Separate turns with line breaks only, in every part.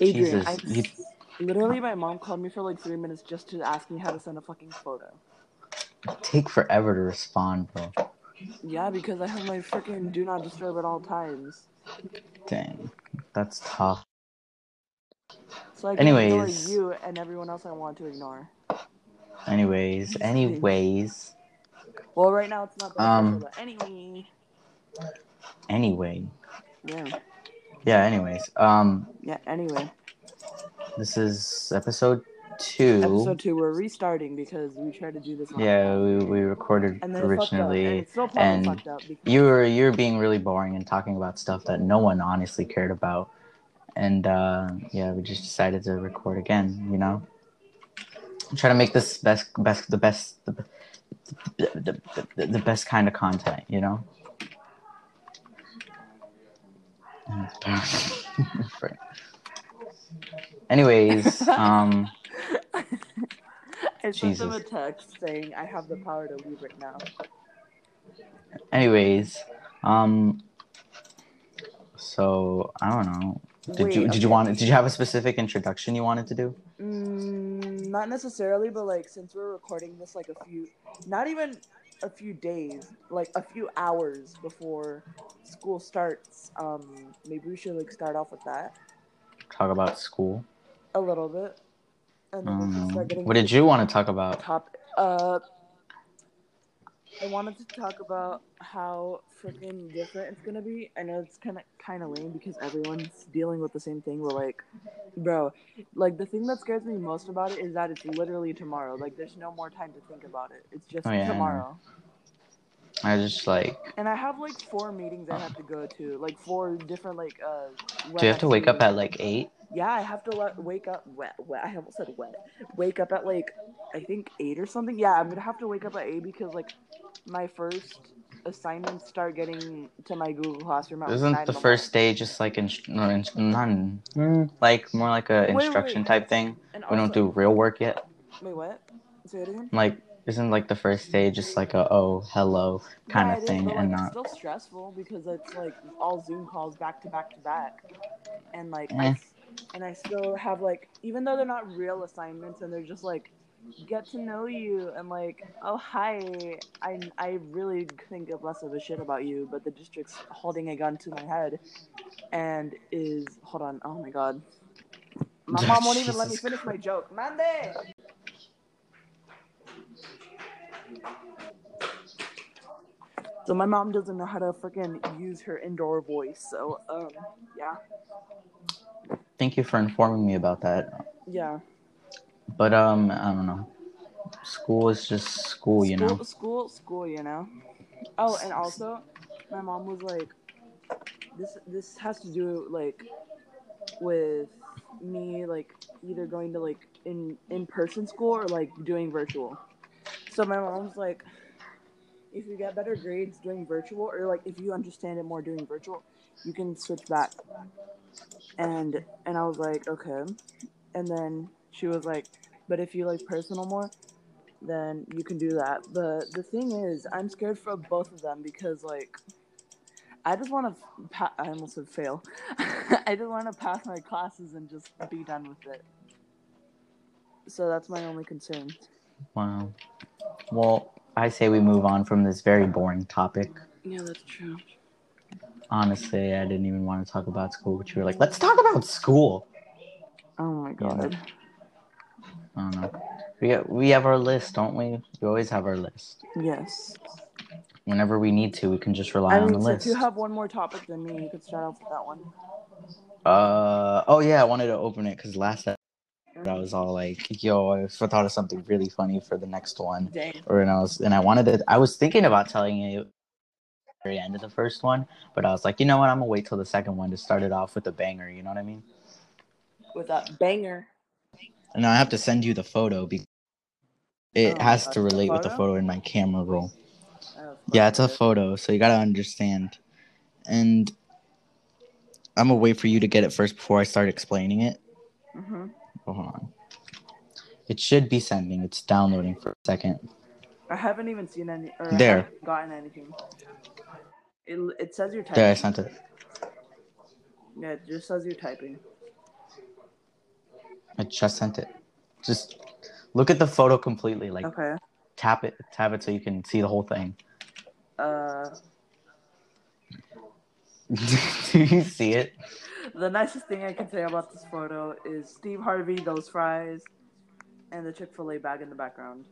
Adrian,
Jesus,
I
you-
literally my mom called me for like three minutes just to ask me how to send a fucking photo.
take forever to respond, bro.
Yeah, because I have my freaking do not disturb at all times.
Dang, that's tough.
So I can ignore
Anyways.
you and everyone else I want to ignore.
Anyways, anyways,
Well, right now it's not
Um,
anyway.
anyway,
Yeah.
Yeah. Anyways, um,
Yeah, anyway.
this is episode two.
Episode two, we're restarting because we tried to do this. on-
Yeah, we, we recorded
and fucked up, and
originally. and
fucked up because
You were you were being really boring and talking about stuff that no one honestly cared about, and uh, yeah, we just decided to record again. You know, try to make this best best the best the, the, the, the best kind of content. You know. Anyways, um,
I sent them a text saying I have the power to leave right now.
anyways, um, so I don't know. Did
Wait,
you did you want did you have a specific introduction you wanted to do?
Mm, not necessarily, but like since we're recording this like a few, not even a few days, like a few hours before school starts, um, maybe we should like start off with that
Talk about school.
a little bit, and then we can
Um,
start getting.
what did you want to talk about?
top? Uh, I wanted to talk about how freaking different it's gonna be. I know it's kind of kind of lame because everyone's dealing with the same thing. We're like, bro, like the thing that scares me most about it is that it's literally tomorrow. Like, there's no more time to think about it. It's just
Oh, yeah,
tomorrow.
I just like.
And I have like four meetings I have to go to, like four different like. uh
Do you have to wake up at like eight?
yeah, I have to let, wake up wet, wet. I almost said wet. Wake up at like I think eight or something. Yeah, I'm gonna have to wake up at eight because like my first assignments start getting to my Google Classroom.
Isn't the
in
first day just like in, no, in, none, mm, like more like a
Wait, wait,
instruction
wait.
type thing?
morning. And
We don't do real work yet.
Wait, what? Say it again.
Like, isn't like the first day just like a oh hello kind
Yeah,
of thing
but,
and
like,
not?
It's still stressful because it's like all Zoom calls back to back to back, and like
Eh.
I, and I still have like even though they're not real assignments and they're just like get to know you and like oh hi I I really think of less of a shit about you, but the district's holding a gun to my head, and is hold on oh my god. My mom won't even let me finish my joke. Mande! So my mom doesn't know how to freaking use her indoor voice. So um yeah.
Thank you for informing me about that.
Yeah.
But um, I don't know. School is just school, you
school,
know.
School, school, you know. Oh, and also my mom was like this this has to do like with me like either going to like in in person school or like doing virtual. So my mom's like if you get better grades doing virtual or like if you understand it more doing virtual, you can switch back. And and I was like, okay. And then she was like, but if you like personal more, then you can do that. But the thing is, I'm scared for both of them because like I just want to pa- I almost said fail. I just want to pass my classes and just be done with it. So that's my only concern.
Wow. Well, I say we move on from this very boring topic.
Yeah, that's true.
Honestly, I didn't even want to talk about school, but you were like, "Let's talk about school."
Oh my god.
I don't know. We we have our list, don't we? We always have our list.
Yes.
Whenever we need to, we can just rely
I
on the
mean,
list.
since you have one more topic than me, you could start off with that one.
Uh oh yeah, I wanted to open it because last episode I was all like, "Yo, I thought of something really funny for the next one,"
Dang.
or and I was and I wanted to. I was thinking about telling you very end of the first one, but I was like, you know what? I'm gonna wait till the second one to start it off with a banger. You know what I mean?
With a banger.
And I have to send you the photo because it
Oh,
has to relate with the
photo?
in my camera roll.
Oh,
Yeah, it's a photo, so you gotta understand. And I'm gonna wait for you to get it first before I start explaining it.
Mhm.
Hold on. It should be sending. It's downloading for a second.
I haven't even seen any. Or
There.
gotten anything. It, it says you're typing.
There, I sent it.
Yeah, it just says you're typing.
I just sent it. Just look at the photo completely. Like
Okay.
tap it, tap it so you can see the whole thing.
Uh,
Do you see it?
the nicest thing I can say about this photo is Steve Harvey, those fries, and the Chick Fil A bag in the background.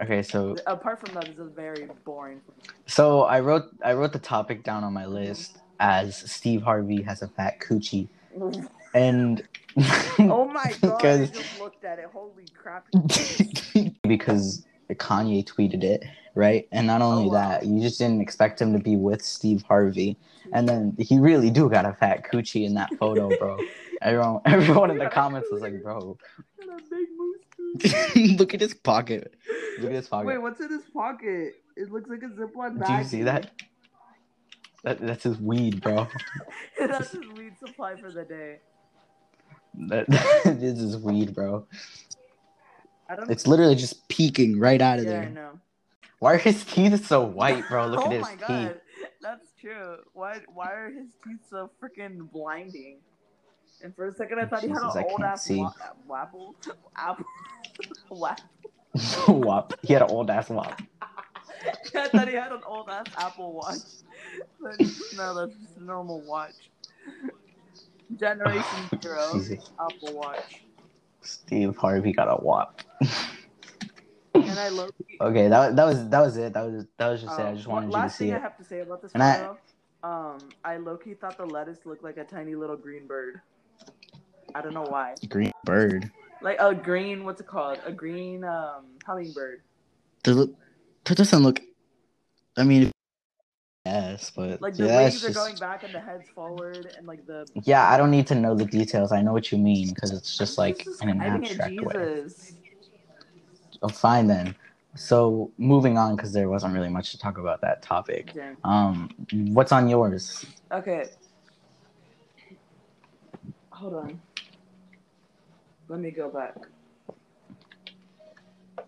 Okay, so
Apart from that, this is very boring.
so I wrote I wrote the topic down on my list as Steve Harvey has a fat coochie, and
oh my god! I
because
just looked at it. Holy crap!
because Kanye tweeted it, right? And not oh, only
Oh, wow.
that, you just didn't expect him to be with Steve Harvey, and then he really do got a fat coochie in that photo, bro. Everyone, everyone in the comments was like, "Bro,
Got a big moose tooth.
look at his pocket. Look at his pocket.
Wait, what's in his pocket? It looks like a Ziploc bag.
Do you see that? that? That's his weed, bro.
That's his weed supply for the day.
That, that is his weed, bro.
I don't.
It's literally just peeking right out of
yeah, I
there.
know.
Why are his teeth so white, bro? Look
oh
at his
my
teeth.
god, that's true. Why? Why are his teeth so freaking blinding? And for a second, I thought he had
Jesus, I
an old
can't
ass
see.
wa- wapple, apple, wap.
Wop. He had an old ass wop.
I thought he had an old ass Apple Watch. But no, that's just a normal watch. Generation zero Apple Watch.
Steve Harvey got a wop.
And I low
Okay, that that was that was it. That was that was just it. I just wanted you to
Um, last
see
thing I have to say about this
And I-
um, I low key thought the lettuce looked like a tiny little green bird. I don't know why.
Green bird.
Like a green, what's it called? A green um hummingbird.
Does it, that doesn't look. I mean, yes, but
Like the
yeah, it's
are
just-
going back and the head's forward and like the
Yeah, I don't need to know the details. I know what you mean because it's just like in an abstract way. Oh, fine then. So moving on because there wasn't really much to talk about that topic.
Dang.
Um, what's on yours?
Okay. Hold on. Let me go back.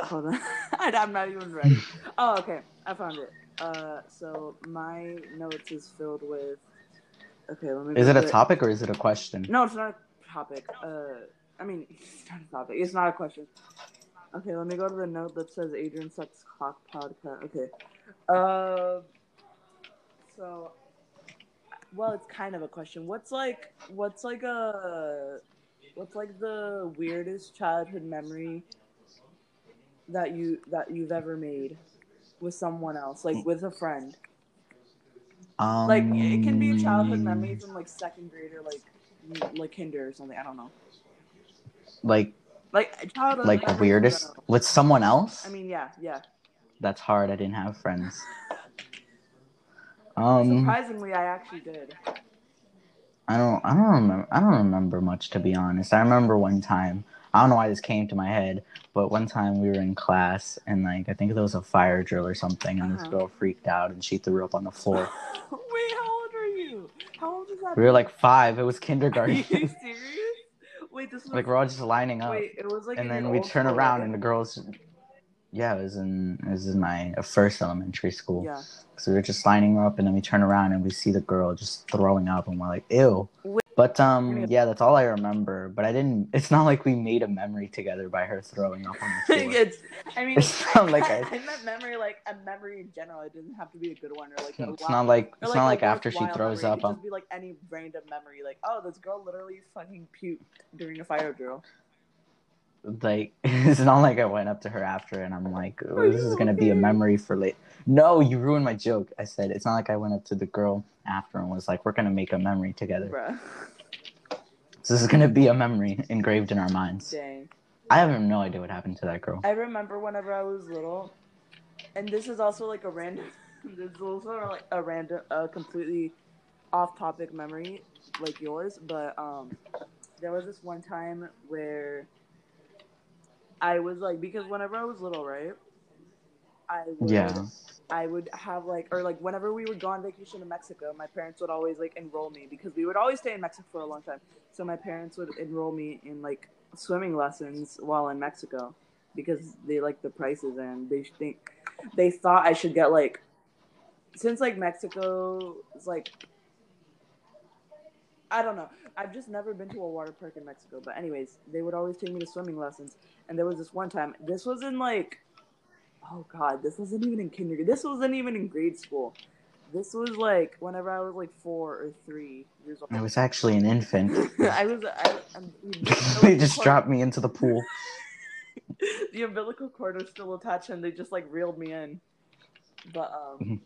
Hold on. I'm not even ready. Oh, okay. I found it. Uh, so my notes is filled with. Okay, let me.
Is it a
to-
topic or is it a question?
No, it's not a topic. Uh, I mean, it's not a topic. It's not a question. Okay, let me go to the note that says Adrian sucks cock podcast. Okay. Uh, so, well, it's kind of a question. What's like, what's like a, what's like the weirdest childhood memory that you that you've ever made with someone else, like with a friend?
Um,
Like it can be a childhood memory from like second grade or like like kinder or something. I don't know.
Like
Like childhood.
like
in
weirdest with someone else.
I mean, yeah, yeah.
That's hard. I didn't have friends. Um,
Surprisingly, I actually did.
I don't. I don't remember. I don't remember much to be honest. I remember one time. I don't know why this came to my head, but one time we were in class and like I think there was a fire drill or something, and this
Uh-huh.
girl freaked out and she threw up on the floor.
Wait, how old are you? How old is that?
We were like five. It was kindergarten.
Are you serious? Wait, this was
like we're all just lining up,
Wait, it was like.
and then we turn
school,
around and the girls. Yeah, it was in it was in my first elementary school.
Yeah.
So we were just lining up, and then we turn around and we see the girl just throwing up, and we're like, "Ew."
Wait.
But um, yeah, that's all I remember. But I didn't. It's not like we made a memory together by her throwing up on the floor.
it's, I mean,
It's not like
I,
I-
meant memory like a memory in general. It doesn't have to be a good one or like
It's
wild-
not like it's not like after she throws
memory.
up.
It could
I'm,
just be like any random memory, like oh, this girl literally fucking puked during a fire drill.
Like it's not like I went up to her after and I'm like, oh, this is gonna be a memory for late. No, you ruined my joke. I said it's not like I went up to the girl after and was like, we're gonna make a memory together.
Bruh.
So this is gonna be a memory engraved in our minds.
Dang.
I have no idea what happened to that girl.
I remember whenever I was little, and this is also like a random. This is also like a random, a completely off-topic memory, like yours. But um, there was this one time where I was like, because whenever I was little, right, I would,
Yeah.
I would have like, or like whenever we would go on vacation to Mexico, my parents would always like enroll me because we would always stay in Mexico for a long time. So my parents would enroll me in like swimming lessons while in Mexico because they like the prices and they think they thought I should get like since like Mexico is like I don't know. I've just never been to a water park in Mexico. But anyways, they would always take me to swimming lessons. And there was this one time. This was in like, oh god, this wasn't even in kindergarten. This wasn't even in grade school. This was like whenever I was like four or three years old.
I was actually an infant.
I was. I, I'm,
they just dropped me into the pool.
the umbilical cord was still attached, and they just like reeled me in. But um,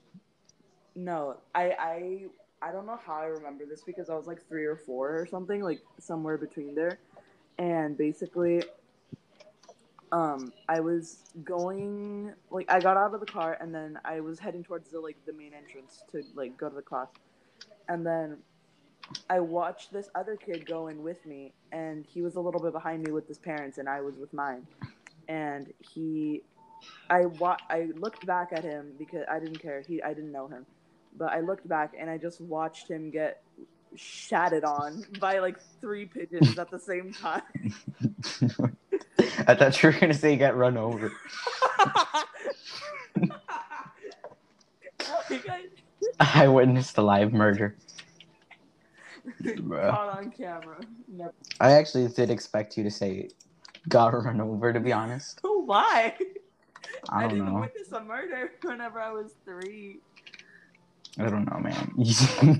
no, I I I don't know how I remember this because I was like three or four or something, like somewhere between there. And basically, um, I was going like I got out of the car and then I was heading towards the like the main entrance to like go to the class, and then I watched this other kid go in with me, and he was a little bit behind me with his parents, and I was with mine, and he, I wa- I looked back at him because I didn't care. He I didn't know him, but I looked back and I just watched him get shatted on by like three pigeons at the same time.
I thought you were gonna say get run over. I witnessed a live murder.
Caught on camera. Never.
I actually did expect you to say got run over. To be honest, Oh
Why?
I don't
didn't
know.
witness a murder whenever I was three.
I don't know, man.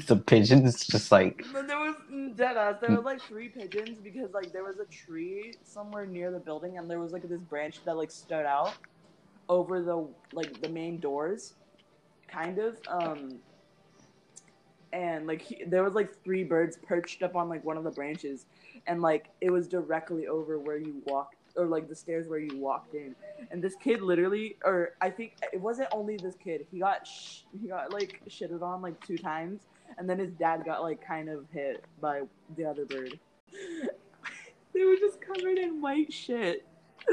the pigeons just like
But there was mm, dead ass. There were like three pigeons because like there was a tree somewhere near the building and there was like this branch that like stood out over the like the main doors, kind of. Um, and like he, there was like three birds perched up on like one of the branches, and like it was directly over where you walked or like the stairs where you walked in. And this kid literally, or I think it wasn't only this kid. He got sh- he got like shitted on like two times and then his dad got like kind of hit by the other bird. they were just covered in white shit,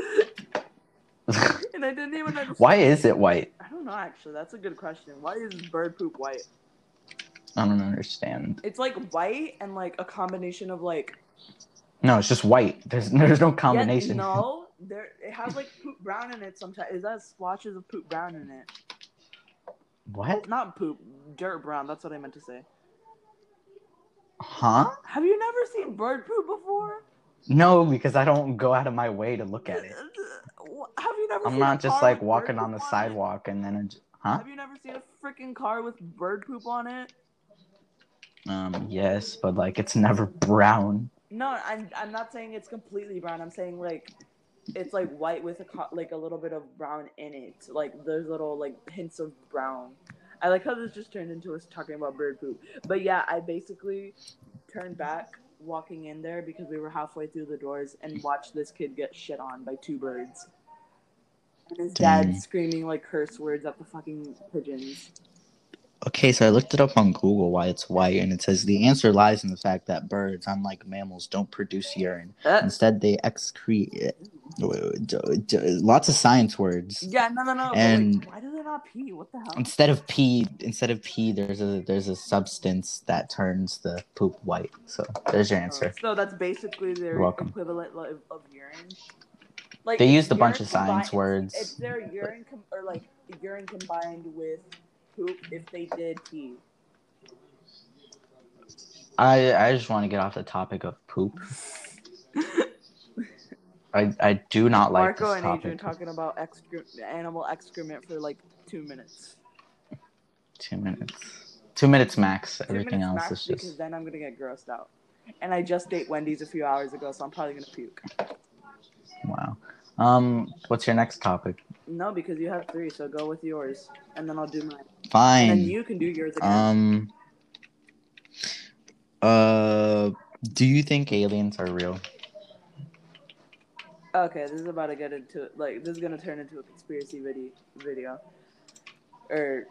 and I didn't even understand.
Why is it white?
I don't know. Actually, that's a good question. Why is bird poop white?
I don't understand.
It's like white and like a combination of like
No, it's just white. There's there's no
Yeah,
combination.
no, there it has like poop brown in it. Sometimes it has splotches of poop brown in it.
What?
Not poop, dirt brown. That's what I meant to say.
Huh?
Have you never seen bird poop before?
No, because I don't go out of my way to look at it.
Have you never?
I'm not just like walking on the
it?
sidewalk and then, it, huh?
Have you never seen a freaking car with bird poop on it?
Um, yes, but like it's never brown.
No, I'm I'm not saying it's completely brown. I'm saying like it's like white with a co- like a little bit of brown in it. Like there's little like hints of brown. I like how this just turned into us talking about bird poop. But yeah, I basically turned back walking in there because we were halfway through the doors and watched this kid get shit on by two birds. And his
Dang.
dad screaming like curse words at the fucking pigeons.
Okay, so I looked it up on Google why it's white, and it says the answer lies in the fact that birds, unlike mammals, don't produce urine.
Uh,
Instead, they excrete. Lots of science words.
yeah, no, no, no.
And-
like, why do they not pee? What the hell?
Instead of pee, instead of pee, there's a there's a substance that turns the poop white. So there's your answer.
So that's basically their equivalent of, of urine. Like
They used a bunch of science
combined-
words,
It's their urine com- or like urine combined with poop if they did pee.
I I just want to get off the topic of poop. I I do not like
Marco and Adrian talking about excre- animal excrement for like two minutes.
Two minutes. Two minutes max.
Two
Everything
minutes
else
max
is
because
just
then I'm gonna get grossed out. And I just ate Wendy's a few hours ago, so I'm probably gonna puke.
wow. Um, what's your next topic?
No, because you have three, so go with yours, and then I'll do mine.
Fine.
And you can do yours again.
Um. Uh, do you think aliens are real?
Okay, this is about to get into like this is gonna turn into a conspiracy video video or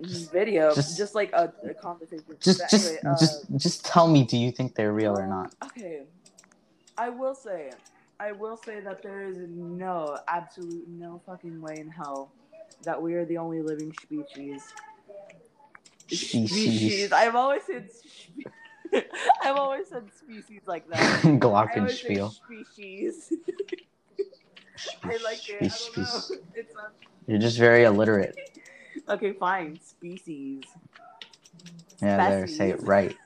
Just-
video,
just-
just, like a, a conversation.
Just,
But
just,
anyway, uh,
just, just tell me. Do you think they're real or not?
Okay, I will say, I will say that there is no absolute no fucking way in hell that we are the only living species.
Species.
I've always said. Spe- I've always said species like that. I always say
Glockenspiel.
species. I like it. I don't know. It's
You're just very illiterate.
okay, fine. Species.
Yeah, there. Say it right.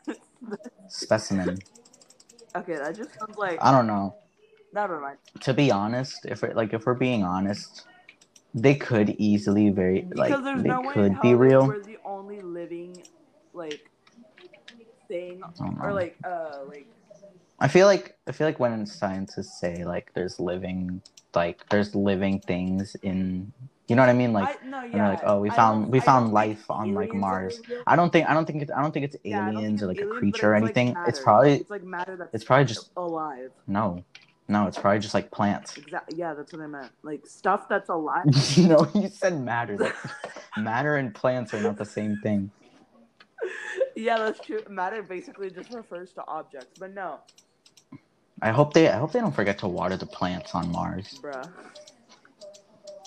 specimen.
Okay, that just sounds like.
I don't know.
Never mind.
To be honest, if it, like if we're being honest, they could easily very like
Because
they
no
could be real.
we're the only living, like, thing, or like, uh, like.
I feel like I feel like when scientists say like there's living like there's living things in you know what I mean like
I, no, yeah.
like, oh, we found- we found life on, like, Mars. I don't think I don't think it's I don't think it's
Yeah, I don't
aliens or like
it's
a creature or
it's, like,
anything. it's probably
It's like matter that's.
it's probably just
alive.
no. No, it's probably just like plants.
Exactly. Yeah, that's what I meant. Like stuff that's alive.
no, you said matter. That, matter and plants are not the same thing.
yeah, that's true. Matter basically just refers to objects, but no,
I hope they I hope they don't forget to water the plants on Mars.
bruh.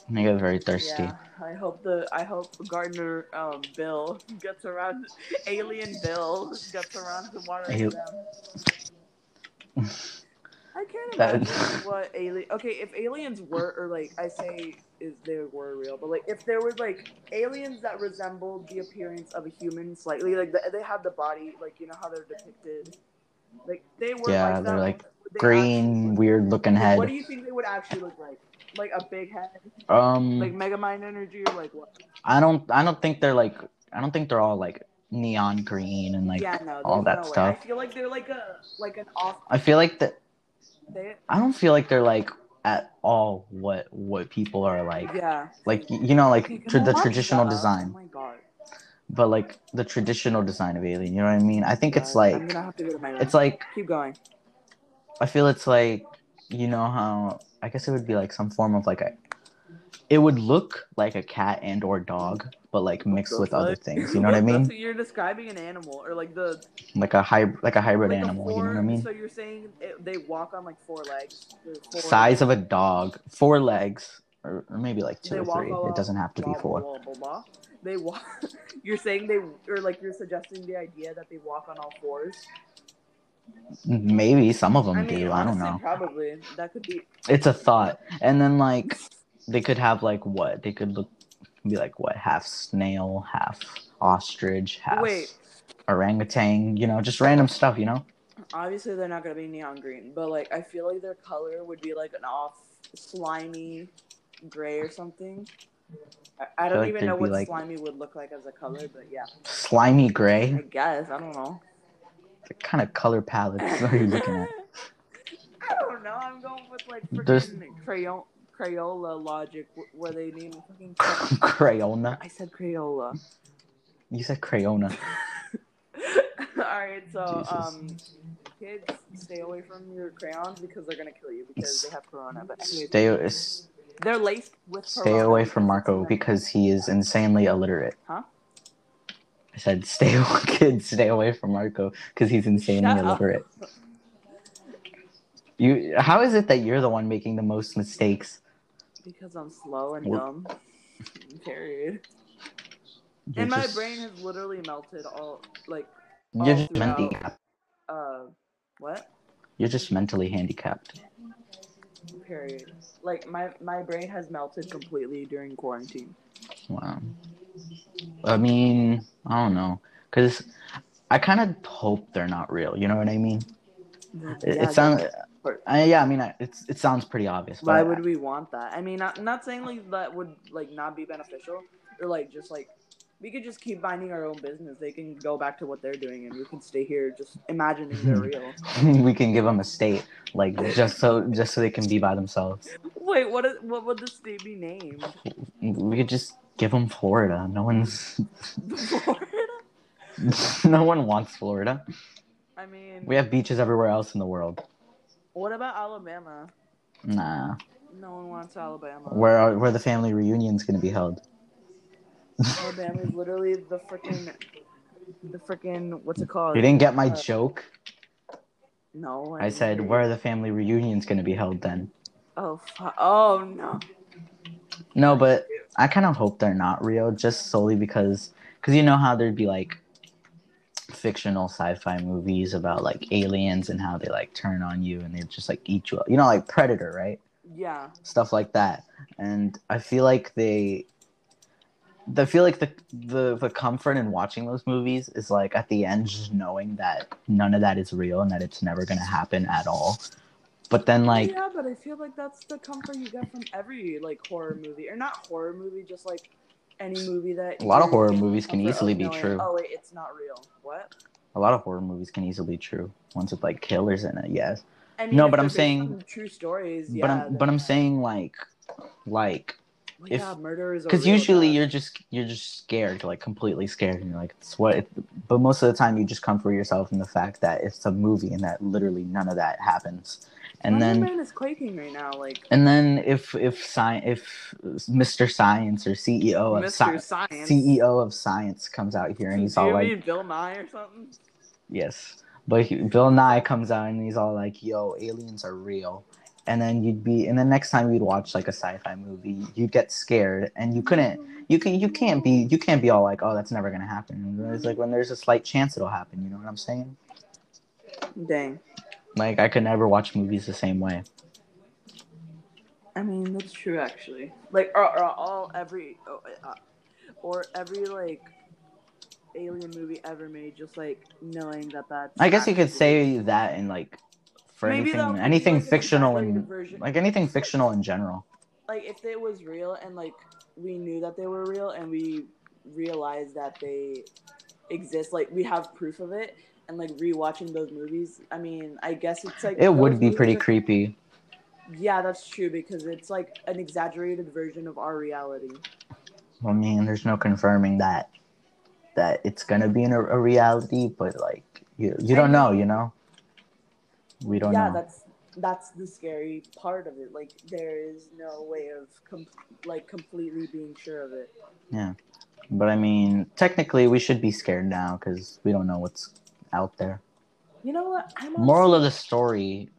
They get very thirsty.
Yeah, I hope the I hope Gardener um, Bill gets around. Alien Bill gets around to watering
Al-
them. I can't imagine what alien. Okay, if aliens were, or like I say, is they were real, but like if there was like aliens that resembled the appearance of a human slightly, like the, they have the body, like you know how they're depicted, like they were.
Yeah,
like
they're
that,
like
they
Green,
actually-
weird looking head.
What do you think they would actually look like? Like a big head,
Um,
like Megamind energy, or like what?
I don't I don't think they're like I don't think they're all like neon green and like
yeah, no,
all that
no way.
stuff.
I feel like they're like a like an off.
I feel like that
They,
I don't feel like they're like at all what what people are like
yeah.
like you know like tra- the traditional design
Oh my god.
but like the traditional design of alien you know what I mean I think it's
God, I'm
like
have to go to my
it's like
Keep going.
I feel it's like you know how I guess it would be like some form of like a it would look like a cat and or dog but like mixed with other things you know what I mean
you're describing an animal, or like the
like a hybrid like a hybrid
like a
animal you know what I mean
So you're saying it, they walk on like four legs? Four,
size of a dog, four legs, or, or maybe like two
They
or three.
all
It doesn't have to be four.
Blah, blah. They walk. You're saying they, or like you're suggesting the idea that they walk on all fours.
Maybe some of them
I mean,
do. I don't know.
Probably that could be.
It's a thought. And then like they could have like what? They could look be like what? Half snail, half ostrich, half
Wait.
orangutan. You know, just random stuff. You know.
Obviously, they're not gonna be neon green, but like I feel like their color would be like an off slimy gray or something. I, I don't
like
even know what
like-
slimy would look like as a color, but yeah,
Slimy gray.
I guess I don't know.
What kind of color palettes are you looking at?
I don't know. I'm going with like
There's-
crayon Crayola logic, where they name fucking.
Crayona.
I said Crayola.
You said Crayona.
All right, so
Jesus.
um, kids, stay away from your crayons because they're gonna kill you because they have corona. But anyways,
Stay
they're laced with.
stay away from Marco because he is insanely illiterate.
Huh?
I said, stay kids, stay away from Marco because he's insanely
Shut up.
illiterate. You, how is it that you're the one making the most mistakes?
Because I'm slow and
Well-
dumb. Period.
You're
and my
just-
brain has literally melted all like
You're just
throughout.
handicapped.
uh what?
You're just mentally handicapped.
Period. Like my my brain has melted completely during quarantine.
Wow. I mean, I don't know, cause I kind of hope they're not real. You know what I mean? It, it sounds.
But-
I, yeah, I mean, I- it's it sounds pretty obvious.
Why would we want that? I mean, not not saying like that would like not be beneficial or like just like we could just keep minding our own business. They can go back to what they're doing, and we can stay here just imagining they're real.
we can give them a state, like just so just so they can be by themselves.
Wait, what? Is, what would the state be named?
We could just give them Florida. No one's,
Florida.
no one wants Florida.
I mean,
We have beaches everywhere else in the world.
What about Alabama?
Nah,
No one wants Alabama.
where are, where the family reunion's gonna be held?
Alabama is literally the freaking, the freaking what's it called?
You didn't get my
Uh,
joke.
No.
I said
didn't.
where the family reunion's gonna be held then.
Oh, fu- oh no.
No, but I kind of hope they're not real, just solely because, because you know how there'd be like fictional sci-fi movies about like aliens and how they like turn on you and they just like eat you up. You know, like Predator, right?
Yeah.
Stuff like that. And I feel like they, I feel like the the the comfort in watching those movies is like at the end just knowing that none of that is real and that it's never gonna happen at all. But then like
yeah, but I feel like that's the comfort you get from every like horror movie, or not horror movie, just like any movie that.
A lot of horror movies can easily be
knowing,
true.
Oh wait, it's not real. What?
a lot of horror movies can easily be true. Ones with like killers in it, yes.
I
No, but I'm saying-
true stories.
but
yeah,
I'm but I'm uh, saying like like
well,
if-
yeah, murderers. are
because usually you're just you're just scared like completely scared and you're like it's what it, but most of the time you just comfort yourself in the fact that it's a movie and that literally none of that happens and
Slender
then
Man is quaking right now, like
and then if if sci- if mr science or ceo of
Mr.
sci-
Science.
ceo of science comes out here and he's
Do
all
you
like
Bill Nye or something?
yes but he, bill nye comes out and he's all like yo aliens are real and then you'd be and the next time you'd watch like a sci-fi movie you'd get scared and you couldn't you can you can't be you can't be all like oh that's never gonna happen it's like when there's a slight chance it'll happen you know what i'm saying
Dang.
Like i could never watch movies the same way
I mean, that's true actually. Like, or, or all every, oh, uh, or every like alien movie ever made, just like knowing that that's.
i guess you could say that in like for
Maybe
anything anything
like,
fictional and like anything fictional in general
like if it was real and like we knew that they were real and we realized that they exist, like we have proof of it, and like rewatching those movies. I mean, I guess it's like
it would be pretty
are-
creepy
Yeah, that's true because it's like an exaggerated version of our reality.
i mean there's no confirming that that it's gonna be in a, a reality but like you you don't know you know we don't
yeah,
know
that's that's the scary part of it. Like there is no way of com- like completely being sure of it.
Yeah, but I mean, technically, we should be scared now because we don't know what's out there.
You know what? I'm
Moral of the story: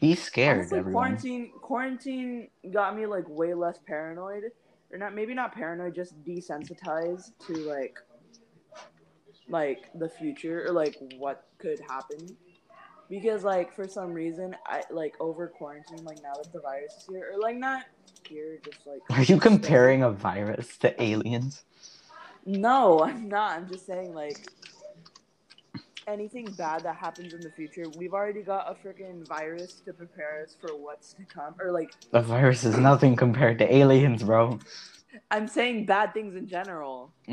Be scared,
honestly,
everyone.
quarantine quarantine got me like way less paranoid, or not maybe not paranoid, just desensitized to like like the future or like what could happen. Because like for some reason I like over quarantine like now that the virus is here or like not here just like
Are you comparing a virus to aliens?
No, I'm not. I'm just saying like anything bad that happens in the future, we've already got a freaking virus to prepare us for what's to come. Or like
A virus is nothing compared to aliens, bro.
I'm saying bad things in general.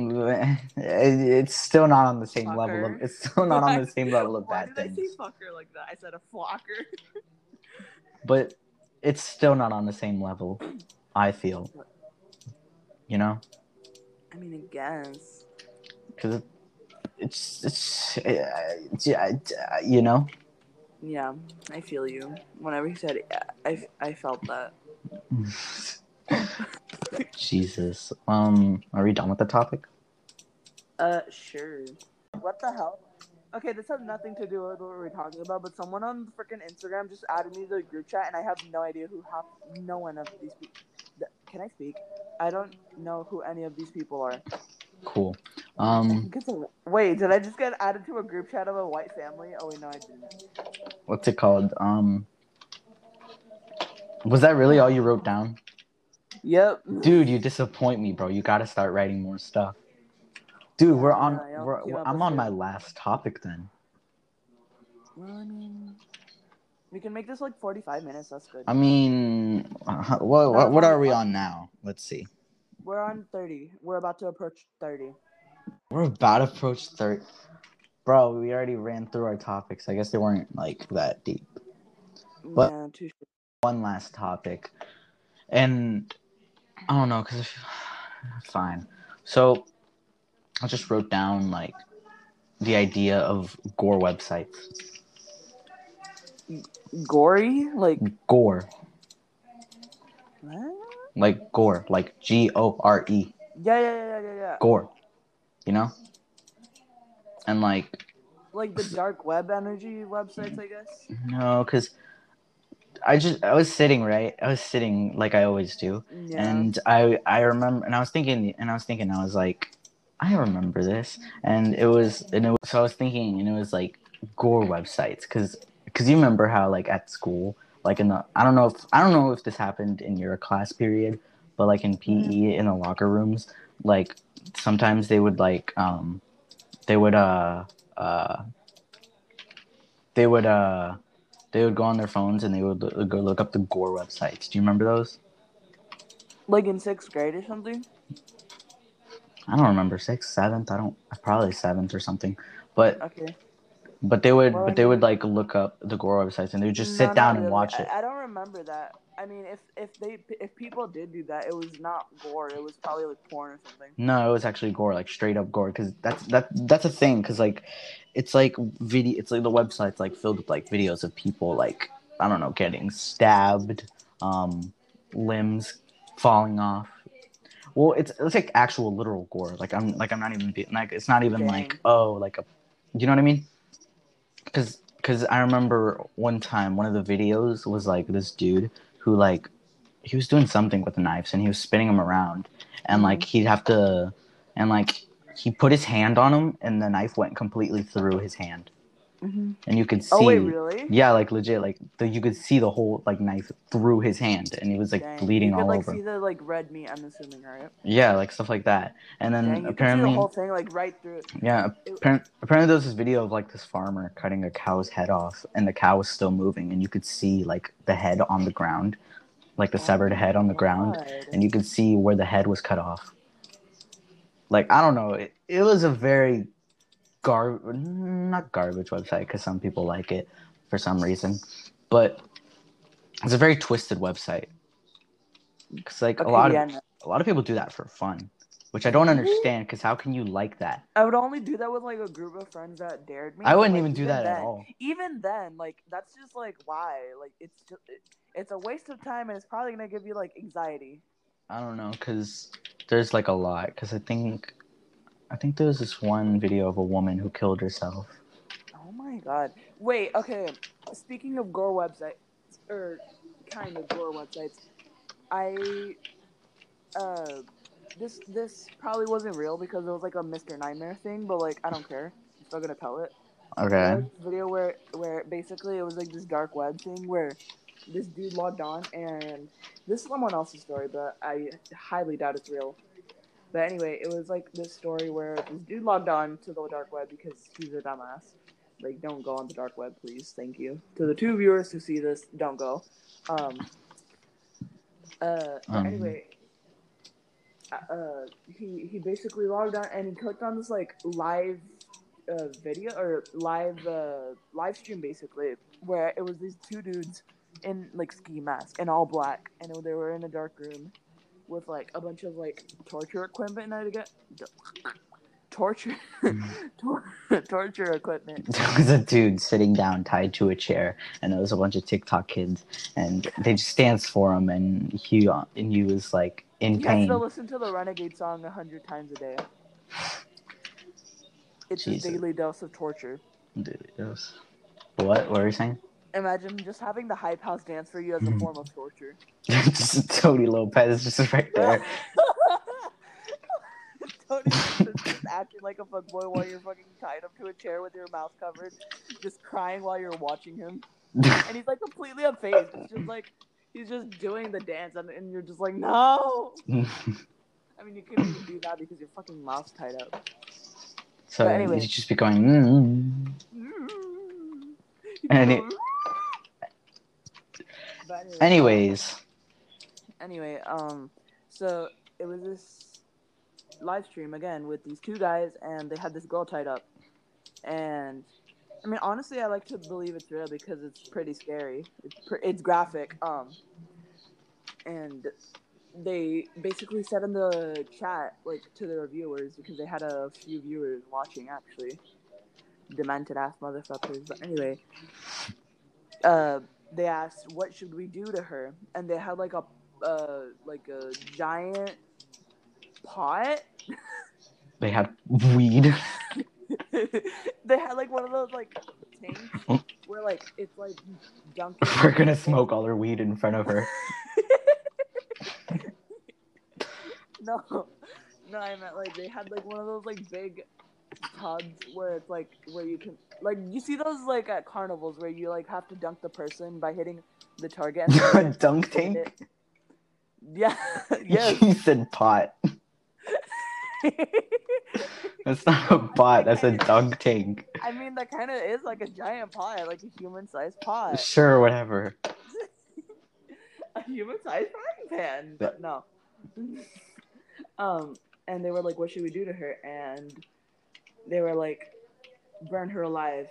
It's still not on the same level of. It's still not on the same level of
Why
bad
did I
things.
say fucker like that? I said a flocker.
But it's still not on the same level. I feel. You know,
I mean, I guess.
because it's it's, it's uh, you know.
Yeah, I feel you. Whenever he said yeah, I, I felt that.
Jesus. Um, are we done with the topic?
Uh, sure. What the hell? Okay, this has nothing to do with what we're talking about, but someone on freaking Instagram just added me to the group chat, and I have no idea who half, no one of these people. Can I speak? I don't know who any of these people are.
Cool. Um,
think it's a- wait, did I just get added to a group chat of a white family? Oh wait, no, I didn't.
what's it called? Um, was that really all you wrote down,
Yep.
dude? You disappoint me, bro. You gotta start writing more stuff. Dude, we're on.
Yeah,
We're,
up
I'm on my last topic then.
Well, I mean, we can make this like 45 minutes. That's good.
I mean, uh, what what, what are we on now? Let's see.
We're on 30. We're about to approach 30.
We're about to approach thirty. Bro, we already ran through our topics. I guess they weren't like that deep. But-
yeah, too
one last topic, and I don't know because fine. So I just wrote down like the idea of gore websites.
gory. Like
Gore,
what?
Like gore, like G O R E,
Yeah, yeah, yeah, yeah, yeah.
gore. You know, and like
Like the dark web energy websites, I guess.
no, because I just I was sitting right. I was sitting like I always do,
Yeah.
and I I remember, and I was thinking, and I was thinking, I was like, I remember this, and it was, and it was, so I was thinking, and it was like gore websites, because because you remember how like at school, like in the I don't know if I don't know if this happened in your class period, but like in PE in the locker rooms, like sometimes they would like um they would uh uh they would uh they would go on their phones and they would lo- go look up the gore websites. Do you remember those?
Like in sixth grade or something.
I don't remember sixth, seventh. I don't probably seventh or something. But
Okay.
But they would
Well,
but they would like look up the gore websites and they would just sit down and watch it.
I don't remember that. I mean, if if they if people did do that, it was not gore. It was probably like porn or something.
No, it was actually gore, like straight up gore, because that's that that's a thing, because like it's like video, it's like the website's like filled with like videos of people like I don't know getting stabbed, um, limbs falling off. Well, it's it's like actual literal gore. Like I'm like I'm not even be, like it's not even like oh like a, you know what I mean? Because because I remember one time one of the videos was like this dude who like he was doing something with the knives and he was spinning them around and
Mhm.
like he'd have to and like he put his hand on him and the knife went completely through his hand
Mm-hmm.
and you could see
Oh wait, really?
yeah like legit like the, you could see the whole like knife through his hand and he was like
Dang.
bleeding
you could,
all
like,
over
see the like red meat. I'm assuming, right?
yeah like stuff like that and then
Dang, you could see
apparently
the whole thing like right through. it.
yeah apparently, apparently there was this video of like this farmer cutting a cow's head off and the cow was still moving and you could see like the head on the ground like the severed
Oh
head on the
my
ground and you could see where the head was cut off. Like I don't know, it, it was a very gar not garbage website because some people like it for some reason, but it's a very twisted website. Because like a lot
yeah,
of
no.
a lot of people do that for fun, which I don't understand. Because how can you like that?
I would only do that with like a group of friends that dared me.
I wouldn't
like,
even do that
then,
at all.
Even then, like that's just like why? Like it's just it, it's a waste of time and it's probably gonna give you like anxiety.
I don't know because there's like a lot. Because I think I think there was this one video of a woman who killed herself.
Oh my god. Wait, okay. Speaking of gore websites, or kind of gore websites, I uh this this probably wasn't real because it was like a Mr. Nightmare thing, but like I don't care. I'm still gonna tell it.
Okay.
video where where basically it was like this dark web thing where this dude logged on and this is someone else's story, but I highly doubt it's real. But anyway, it was like this story where this dude logged on to the dark web because he's a dumbass. Like, don't go on the dark web, please. Thank you. To the two viewers who see this, don't go. Um. Uh.
Um.
Anyway. Uh, he he basically logged on and he clicked on this like live uh, video or live uh, live stream basically where it was these two dudes in like ski masks and all black and they were in a dark room with like a bunch of like torture equipment and I get torture tor- torture equipment.
There was a dude sitting down tied to a chair and there was a bunch of tiktok kids and they just danced for him and he and he was like in
you
pain.
to listen to the renegade song a hundred times a day. It's
Jesus.
a daily dose of torture.
Daily dose. what? What were you saying
imagine just having the hype house dance for you as a
Mhm.
form of torture
just tony lopez just right there
Tony just, just acting like a fuckboy while you're fucking tied up to a chair with your mouth covered, just crying while you're watching him. And he's like completely unfazed. It's just like he's just doing the dance, and, and you're just like, no. I mean, you couldn't even do that because your fucking mouth's tied up.
so
anyway.
he'd just be going mm. And it-
But anyway,
anyways
anyway, um, so it was this live stream again with these two guys, and they had this girl tied up. And I mean, honestly, I like to believe it's real because it's pretty scary. It's pr- it's graphic. Um, and they basically said in the chat like to their viewers because they had a few viewers watching actually, demented ass motherfuckers. But anyway, uh, they asked what should we do to her, and they had like a uh like a giant pot.
they had weed
they had like one of those like tanks where like it's like dunking.
we're gonna smoke all her weed in front of her
No, no, I meant like they had like one of those like big tubs where it's like where you can like you see those like at carnivals where you like have to dunk the person by hitting the target.
dunk tank
it. Yeah. yes.
said pot That's not a pot. That's a dunk tank.
I mean, that kind of is like a giant pot, like a human-sized pot.
Sure, whatever.
a human-sized frying pan, but no. um, and they were like, "What should we do to her?" And they were like, "Burn her alive."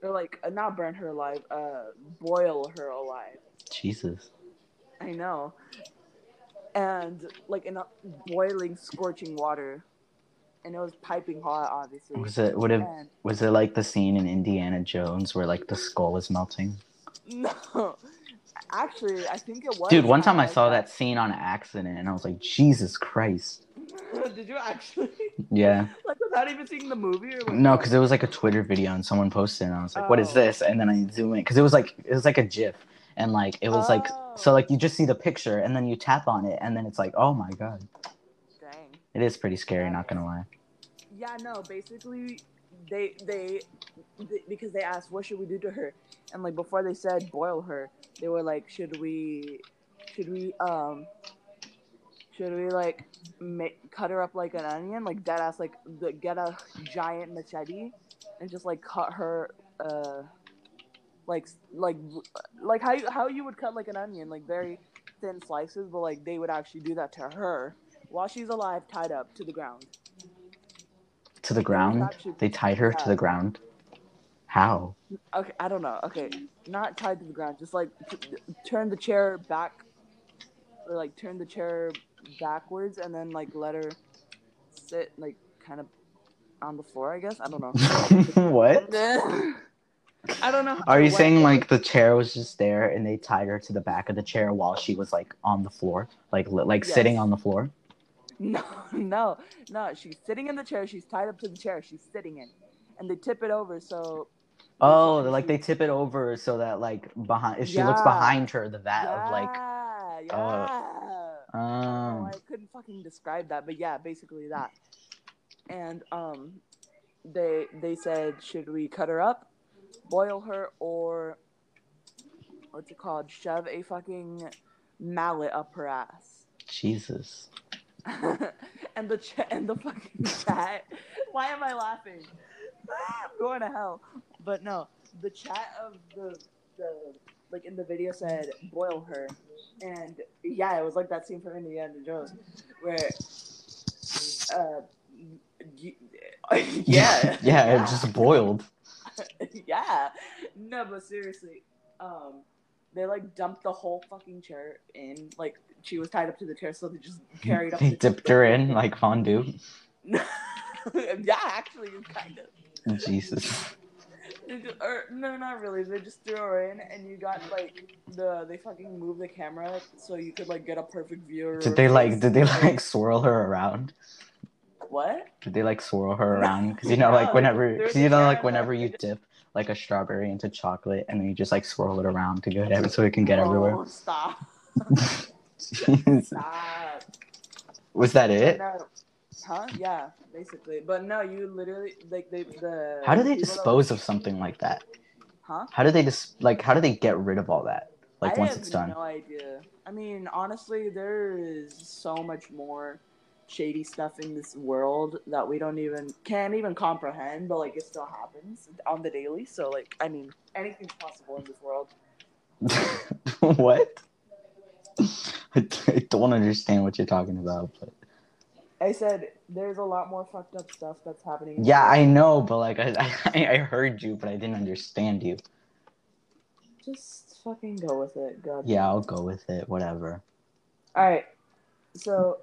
They're like, uh, not burn her alive. Uh, boil her alive.
Jesus.
I know. And like in a boiling, scorching water, and it was piping hot, obviously.
Was it would have
And
was it like the scene in Indiana Jones where like the skull is melting?
no, actually, I think it was.
Dude, one time I saw that scene on accident and I was like, Jesus Christ.
Did you actually?
Yeah.
like without even seeing the movie or like,
No, because it was like a Twitter video and someone posted it and I was like, what is
Oh.
this? And then I zoom in because it was like it was like a GIF and like it was like so
Oh.
like you just see the picture and then you tap on it and then it's like, oh my god.
Dang.
It is pretty scary, not gonna lie.
Yeah, no. Basically, they, they they because they asked what should we do to her, and like before they said boil her, they were like, should we, should we um, should we like make, cut her up like an onion, like dead ass, like the, get a giant machete, and just like cut her uh, like like like how you, how you would cut like an onion, like very thin slices, but like they would actually do that to her while she's alive, tied up to the ground.
To the ground? They tied her to the ground? How?
Okay, I don't know. Okay, not tied to the ground. Just like t- turn the chair back, or like turn the chair backwards, and then like let her sit like kind of on the floor. I guess I don't know.
what?
I don't know.
Are you saying like the chair was just there and they tied her to the back of the chair while she was like on the floor, like li- like sitting on the floor?
No, no, no. She's sitting in the chair. She's tied up to the chair. She's sitting in, and they tip it over so.
Oh, like
she-
they tip it over so that like behind if she looks behind her, the vat
yeah,
of like
yeah.
oh. Um
I couldn't fucking describe that, but yeah, basically that. And um, they they said, should we cut her up, boil her, or what's it called? Shove a fucking mallet up her ass.
Jesus.
and the ch- and the fucking chat. Why am I laughing? I'm going to hell. But no, the chat of the the like in the video said boil her, and yeah, it was like that scene from Indiana Jones where, uh, yeah,
yeah, it just boiled.
yeah. No, but seriously, um, they like dumped the whole fucking chair in. Like she was tied up to the chair, so they just carried up.
They
the
dipped her in like fondue.
yeah, actually, kind of.
Jesus.
Or no, not really. They just threw her in, and you got like the they fucking moved the camera so you could like get a perfect view.
Did they like did they like swirl her around?
what?
Did they like swirl her around? Because you know, like whenever, cause you know, like whenever you dip like a strawberry into chocolate, and then you just like swirl it around to get it so it can get
oh,
everywhere.
Stop! Stop!
Was that it?
No. Huh? Yeah, basically. But no, you literally like they the.
How do they
that-
dispose of something like that?
Huh?
How do they just like? How do they get rid of all that? Like
I
once it's done.
No idea. I mean, honestly, there is so much more shady stuff in this world that we don't even can't even comprehend, but like it still happens on the daily. So like, I mean, anything's possible in this world.
what? I, I don't understand what you're talking about, but
I said there's a lot more fucked up stuff that's happening.
yeah, I know, but like I, I I heard you, but I didn't understand you.
Just fucking go with it. God.
Yeah, I'll go with it. Whatever.
All right. So,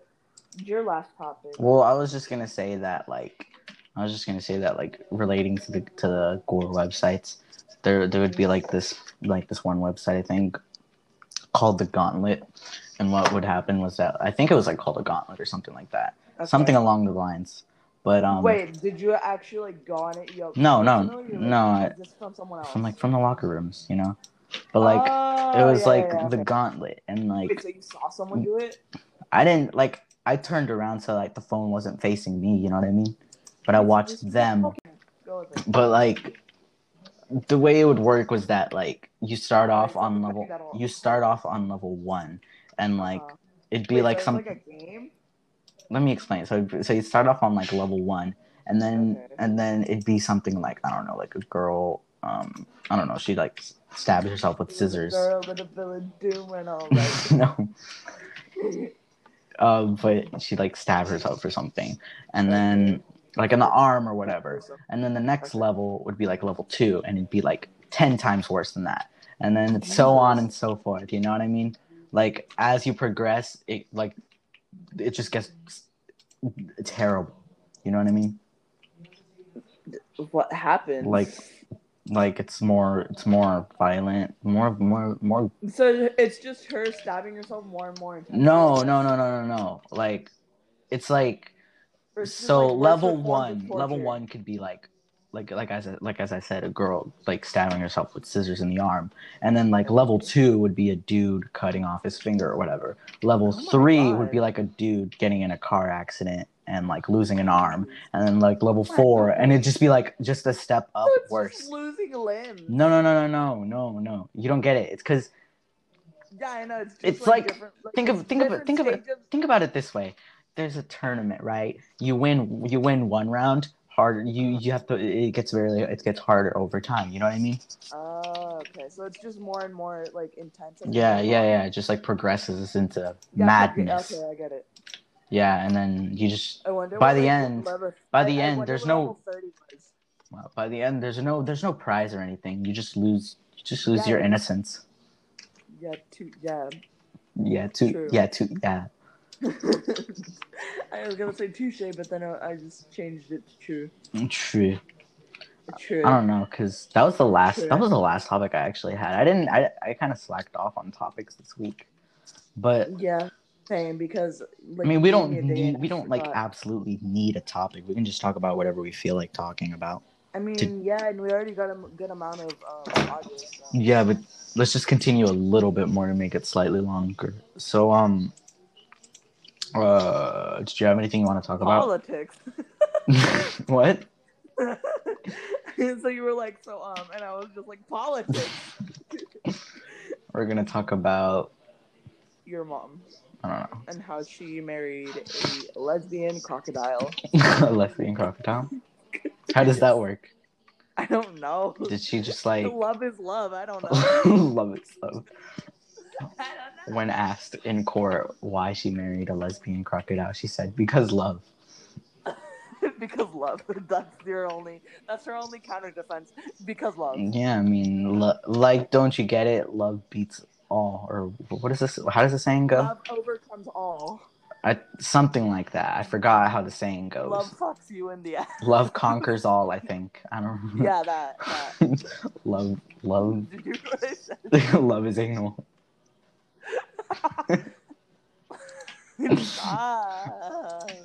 your last topic.
Well, I was just gonna say that like I was just gonna say that like relating to the to the gore websites, there there would be like this like this one website I think called the Gauntlet, and what would happen was that I think it was like called a Gauntlet or something like that,
Okay.
something along the lines. But um,
Wait, did you actually like go on it? Yo,
No, no, no, I-
is from someone else?
from like from the locker rooms, you know. But like it
Oh,
was
yeah,
like
yeah,
the
okay.
Gauntlet, and like
Wait, so you saw someone do it?
I didn't like I turned around so like the phone wasn't facing me, you know what I mean? But I watched
just
them.
okay, Go with it.
but like the way it would work was that like you start off on level
fact that all-
you start off on level one and like
Uh-huh.
it'd be
Wait,
like
so
some
like a game.
Let me explain. So so you start off on like level one, and then
Okay.
and then it'd be something like I don't know, like a girl. Um, I don't know. She like stabs herself with scissors.
Girl with a villain doom and all that.
no. Um, but she like stabbed herself or something, and then like in the arm or whatever. And then the next level would be like level two, and it'd be like ten times worse than that. And then it's so on and so forth. You know what I mean? Like as you progress, it like it just gets terrible. You know what I mean?
What happened?
Like like it's more it's more violent, more more more.
so it's just her stabbing herself more and more.
No no no no no no. Like it's like so
like,
level one level one could be like like like I said like as I said a girl like stabbing herself with scissors in the arm. And then like level two would be a dude cutting off his finger or whatever. Level
Oh
three
God.
would be like a dude getting in a car accident and like losing an arm. And then like level oh four and it'd just be like just a step up
it's
worse.
losing a limb.
no no no no no no no. You don't get it. It's because
Yeah, I know. It's, just
It's like-
different,
think of- think of it- think of it. think about it this way. There's a tournament right? You win you win one round harder you you have to it gets very it gets harder over time you know what i mean
Oh, okay. So it's just more and more like intense.
yeah yeah yeah it just like progresses into madness
Okay, I get it.
yeah and then you just
I wonder.
By the end-
level-
by the
I
end, there's no-
level 30 was.
well, by the end there's no there's no prize or anything you just lose you just lose
Yeah,
your innocence
Yeah, two. Yeah.
yeah too
True.
yeah too yeah
I was gonna say touche, but then I I just changed it to true.
true
True.
i don't know because that was the last
True.
that was the last topic i actually had i didn't i, I kind of slacked off on topics this week but
Yeah, same because. Like,
I mean, we don't
gave me a day
need, we don't like absolutely need a topic. We can just talk about whatever we feel like talking about.
I mean, yeah, and we already got a good amount of audio. So.
Yeah, but let's just continue a little bit more to make it slightly longer. So, um, uh, did you have anything you want to talk about?
Politics.
what?
so you were like, so um, and I was just like, politics.
We're gonna talk about
Your mom
I don't know.
and how she married a lesbian crocodile.
know, lesbian crocodile. How does that work?
I don't know.
Did she just like
love is love. I don't know.
love it so?
I don't know.
When asked in court why she married a lesbian crocodile, she said because love.
because love. That's your only. That's her only counter defense. Because love.
Yeah, I mean, lo- like, don't you get it? Love beats all, or what is this? How does the saying go?
Love overcomes all.
I, something like that. I forgot how the saying goes.
Love fucks you in the ass.
Love conquers all. I think. I don't.
Yeah, that. that.
love, love,
Did you hear what I
love is anal.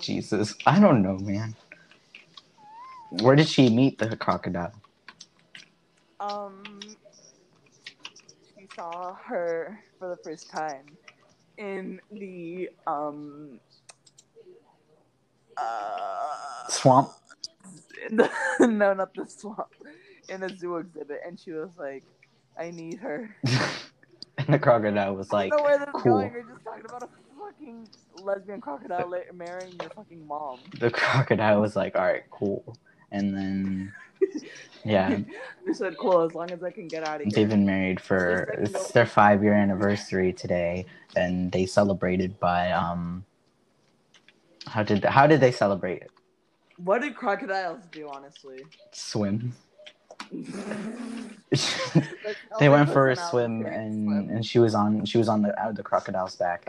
Jesus, I don't know, man. Where did she meet the crocodile?
um, she saw her for the first time in the um. Uh,
Swamp.
the, no, not the swamp. In a zoo exhibit, and she was like, "I need her."
the crocodile was like,
don't know where this
cool.
going. You're just talking about a fucking lesbian crocodile marrying your fucking mom.
the crocodile was like, all right, cool. And then, yeah,
they said, "Cool, as long as I can get out of here."
They've been married for it's their five year anniversary today, and they celebrated by um. How did how did they celebrate it?
What do crocodiles do, honestly?
Swim.
That's how
they went for a swim, and
Swim.
and she was on she was on the out the crocodile's back.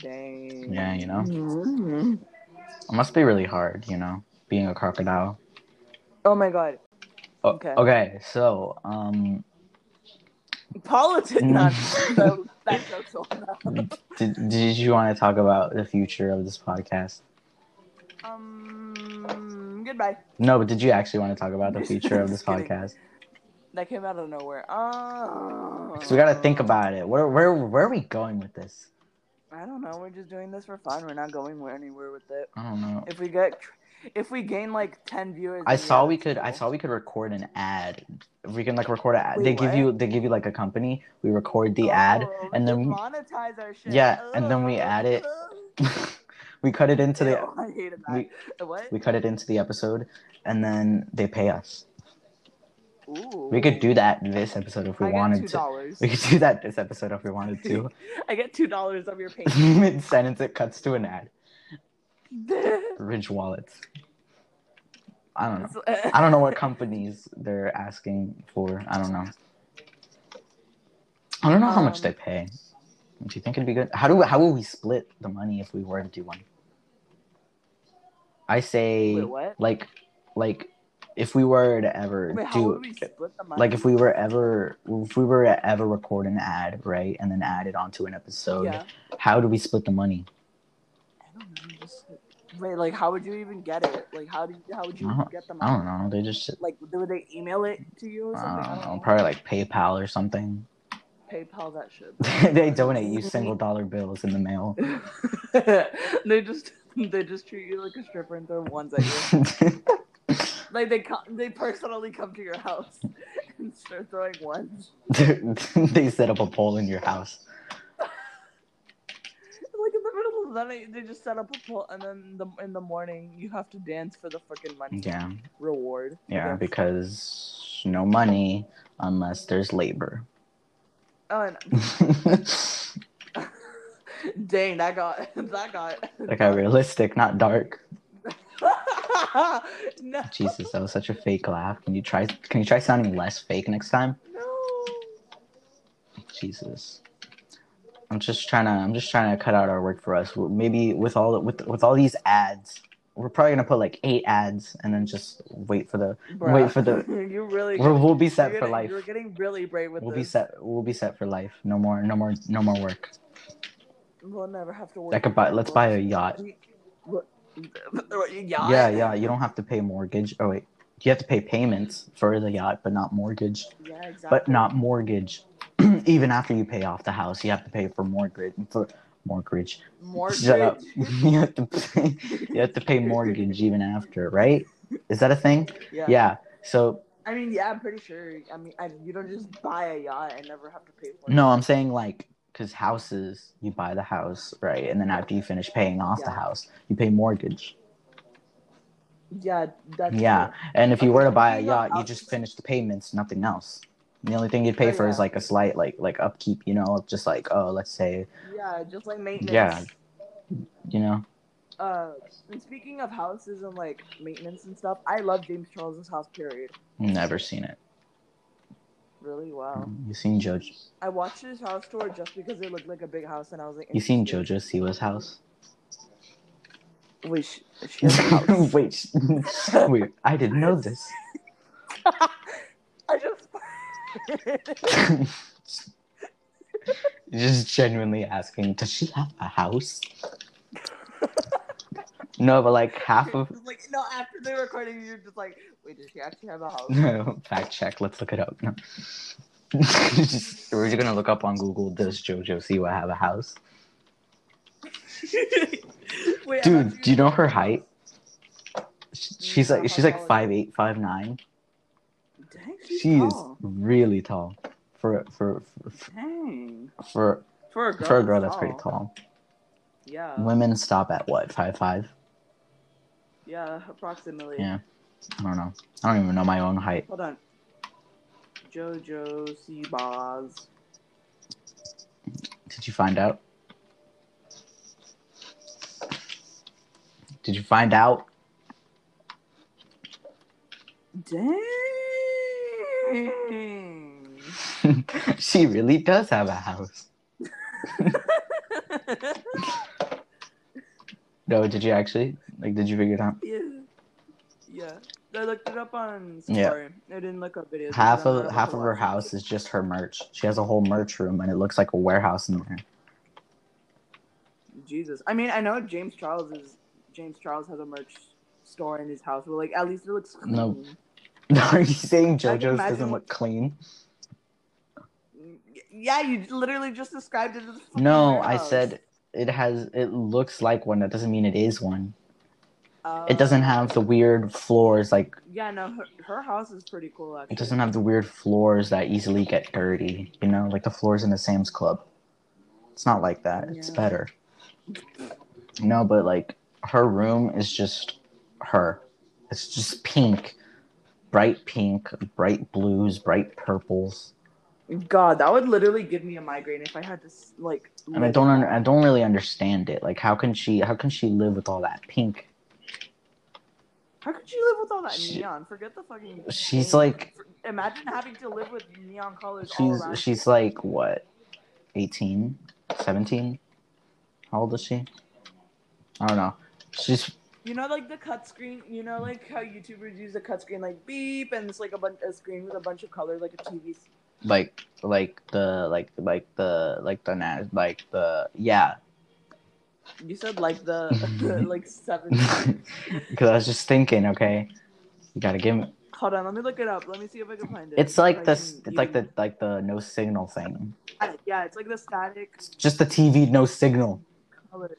Dang.
Yeah, you know,
Mhm.
it must be really hard, you know, being a crocodile.
Oh my god.
O-
Okay.
okay, so um,
Politics. Not so that joke's
did did you want to talk about the future of this podcast?
Um. Goodbye.
No, but did you actually want to talk about the future of this
kidding.
podcast?
That came out of nowhere. Uh,
Because we got to think about it. Where where where are we going with this?
I don't know. We're just doing this for fun. We're not going anywhere with it.
I don't know.
If we get, if we gain like ten viewers,
I saw we could. I saw we could record an ad. If we can like record an ad,
Wait,
they give you they give you like a company. We record the ad,
Oh, we
and then
monetize our shit.
Yeah, and then we
Oh,
add it. we cut it into the
Ew, I hated that.
we-
what?
we cut it into the episode, and then they pay us.
Ooh.
We could do that this episode if we
I
wanted to. We could do that this episode if we wanted to.
I get two dollars of your payment.
Mid sentence, it cuts to an ad. Ridge wallets. I don't know. I don't know what companies they're asking for. I don't know. I don't know how much
Um,
they pay. Do you think it'd be good? How do how will we split the money if we were to do one? I say
Wait, what?
like like if we were to ever
Wait,
do
would we split the money?
like if we were ever if we were to ever record an ad right and then add it onto an episode
yeah.
how do we split the money
I don't know. Just wait, like how would you even get it? Like how do you, how would you
I don't-
get the
i don't know they just
Like would they email it to you or
i
something?
don't know probably like paypal or something
PayPal that shit.
they donate you single dollar bills in the mail
they just they just treat you like a stripper and throw ones at you. like they come, they personally come to your house and start throwing ones.
they set up a pole in your house
Like in the middle of the night, they just set up a pole, and then the, in the morning you have to dance for the freaking money
yeah
reward.
yeah because no money unless there's labor
Oh, and dang, that got that got.
like how realistic not dark
no.
jesus that was such a fake laugh can you try can you try sounding less fake next time
No.
Jesus. I'm just trying to I'm just trying to cut out our work for us. Maybe with all with with all these ads, we're probably gonna put like eight ads and then just wait for the
Bruh.
Wait for the-
you really.
we're, we'll be set for
getting-
life.
You're getting really brave with
We'll be
this.
set we'll be set for life. No more no more no more work.
We'll never have to work.
I could buy let's buy a yacht.
What? Yacht?
Yeah, yeah, you don't have to pay mortgage. Oh wait. You have to pay payments for the yacht, but not mortgage.
Yeah, exactly.
But not mortgage. Even after you pay off the house, you have to pay for mortgage for mortgage.
mortgage.
Shut up. you have to pay, you have to pay mortgage even after, right? Is that a thing?
Yeah.
Yeah. So
I mean, yeah, I'm pretty sure. I mean, I, you don't just buy a yacht and never have to pay for it.
no, I'm saying like because houses, you buy the house, right, and then after you finish paying off the house, you pay mortgage.
Yeah, that's
Yeah,
true.
and if you were to buy a yacht, you just finish the payments, nothing else. The only thing you'd pay
Oh,
for is like a slight like like upkeep, you know, just like oh, let's say,
Yeah, just like maintenance.
Yeah. you know,
Uh, and speaking of houses and like maintenance and stuff, I love James Charles's house. Period.
never seen it.
Really? Wow.
You seen Jojo?
I watched his house tour just because it looked like a big house, and I was like,
You seen. Jojo Siwa's house?
Wait, she, she has a house.
Wait, sh- wait, I didn't know this.
I just.
Just genuinely asking, does she have a house? no, but like half of
like no, after the recording, you're just like, wait, does she actually have a house?
no, fact check. Let's look it up. No. Just- we're just gonna look up on Google. Does JoJo Siwa have a house?
wait, I
Dude, do you know her height? Sh- She's like she's like
How tall is
five eight, five nine.
Dang, she's
She is really tall for for for
Dang.
for,
For a girl,
for a girl that's pretty tall.
Yeah.
Women stop at what five five?
Yeah, approximately.
Yeah. I don't know. I don't even know my own height.
Hold on. Jojo Seabass.
Did you find out? Did you find out?
Dang. Mm.
she really does have a house. No, did you actually? Like, did you figure it out?
yeah. Yeah. I looked it up on
Yeah.
I didn't look up videos.
Half of half of her house is just her merch. She has a whole merch room, and it looks like a warehouse in there.
Jesus. I mean, I know James Charles is James Charles has a merch store in his house, but like at least it looks clean.
No. Are you saying JoJo's
imagine
doesn't look clean?
Yeah, you literally just described it as
No, I said it has. It looks like one. That doesn't mean it is one.
Uh,
It doesn't have the weird floors. Like
Yeah, no, her, her house is pretty cool actually.
it doesn't have the weird floors that easily get dirty. You know, like the floors in the Sam's Club. It's not like that. It's better. No, but like her room is just her. It's just pink, bright pink, bright blues, bright purples.
God, that would literally give me a migraine if I had to like.
And I don't, un- I don't really understand it. Like, how can she, how can she live with all that pink?
How could she live with all that
She-
neon? Forget the fucking.
She's like,
Imagine having to live with neon colors
she's, she's like what, 18, 17? How old is she? I don't know. She's
You know, like the cut screen. You know, like how YouTubers use a cut screen, like beep, and it's like a bunch a screen with a bunch of colors, like a TV.
like, like the, like, like the, like the, like the, yeah.
You said like the like seven.
Because I was just thinking, okay, you gotta give me.
Hold on, let me look it up. Let me see if I can find it.
It's like this. It's like the like the no signal thing.
Uh, yeah, it's like the static
Just the TV, no signal.
color.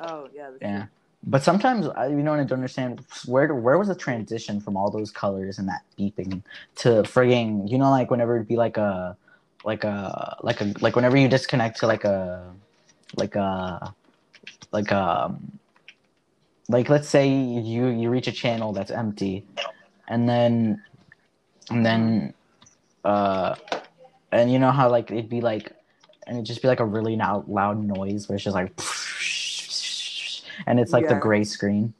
Oh yeah.
Yeah.
it.
But sometimes I, you know, I don't understand where where was the transition from all those colors and that beeping to frigging, you know, like whenever it'd be like a, like a, like a, like whenever you disconnect to like a, like a, like a, like let's say you you reach a channel that's empty, and then, and then, uh, and you know how like it'd be like, and it'd just be like a really loud loud noise where it's just like and it's like the gray screen.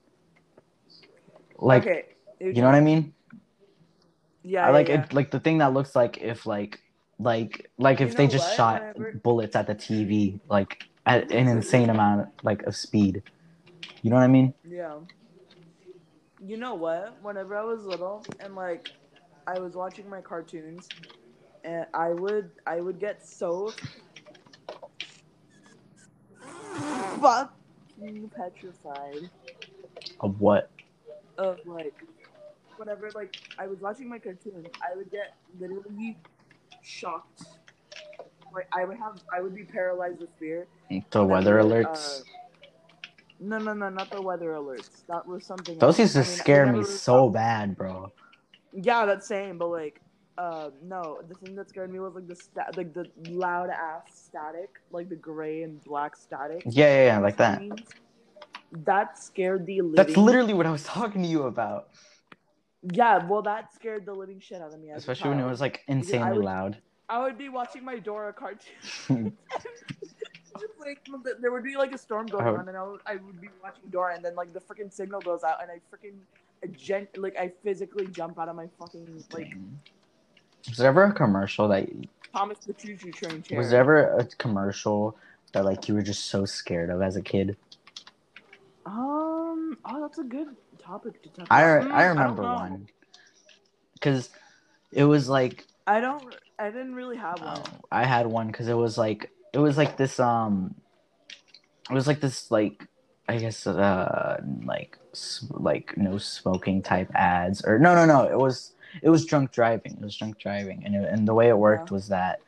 Like
okay.
you know what I mean?
Yeah.
I like
yeah,
it like the thing that looks like if like like like if
You
they just
what?
shot bullets at the TV like at an insane amount like of speed. You know what I mean?
Yeah. You know what? Whenever I was little and like I was watching my cartoons and I would I would get so fucking petrified
Of what?
of like whenever like I was watching my cartoons, I would get literally shocked. Like I would have I would be paralyzed with fear.
The weather
whenever,
alerts.
uh, no, no, no, not the weather alerts. That was something.
Those
else.
used to
I mean,
scare me so bad, bro.
Yeah, that's same, but like, uh, no, the thing that scared me was like the sta- like the loud ass static, like the gray and black static.
Yeah, yeah, yeah, like that.
That scared the living.
That's literally what I was talking to you about.
Yeah, well, that scared the living shit out of me.
Especially when it was like
I
insanely
would-
loud.
I would be watching my Dora cartoon. Just like there would be like a storm going
Oh.
on, and I would, I would be watching Dora, and then like the freaking signal goes out, and I freaking gen- like I physically jump out of my fucking like
Was there ever a commercial that
Thomas the Choo Choo Train chair.
was there ever a commercial that like you were just so scared of as a kid?
Um. Oh, that's a good topic to talk.
I
about. Mm,
I
don't
remember
know.
one because it was like
I don't. I didn't really have one.
oh, I had one because it was like it was like this um it was like this like I guess uh like s- like no smoking type ads or no no no it was it was drunk driving it was drunk driving and it, and the way it worked
Yeah.
was that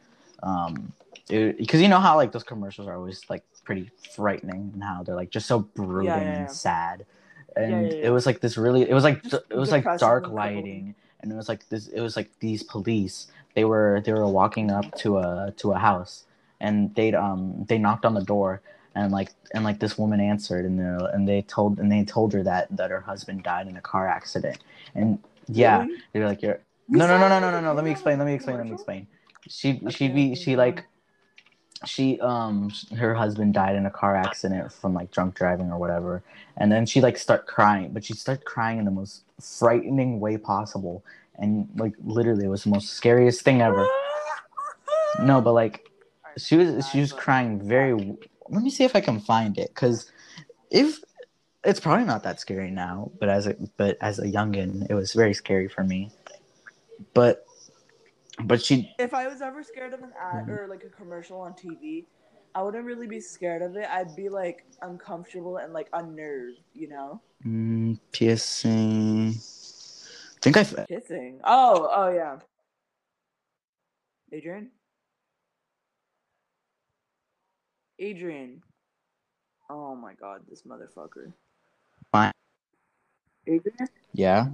um because you know how like those commercials are always like pretty frightening and how they're like just so brooding
yeah, yeah.
and sad and it was like this really it was like
Just
it was like dark lighting and it was like this it was like these police they were they were walking up to a to a house and they'd um they knocked on the door and like and like this woman answered and they and they told and they told her that that her husband died in a car accident and yeah.
Really?
were like you're
You
no no no no no no no. Let me explain let me explain let me explain. She she'd be she like she um her husband died in a car accident from like drunk driving or whatever. And then she like start crying but she started crying in the most frightening way possible. And like literally it was the most scariest thing ever. No but like she was she was crying very let me see if i can find it. Because if it's probably not that scary now but as a but as a youngin it was very scary for me but but she
If I was ever scared of an ad
Mm-hmm.
or like a commercial on TV, I wouldn't really be scared of it. I'd be like uncomfortable and like unnerved, you know.
mm, piercing i think i
Kissing. Oh, oh yeah. Adrian. Adrian. Oh my god, this motherfucker.
Fine.
Adrian.
yeah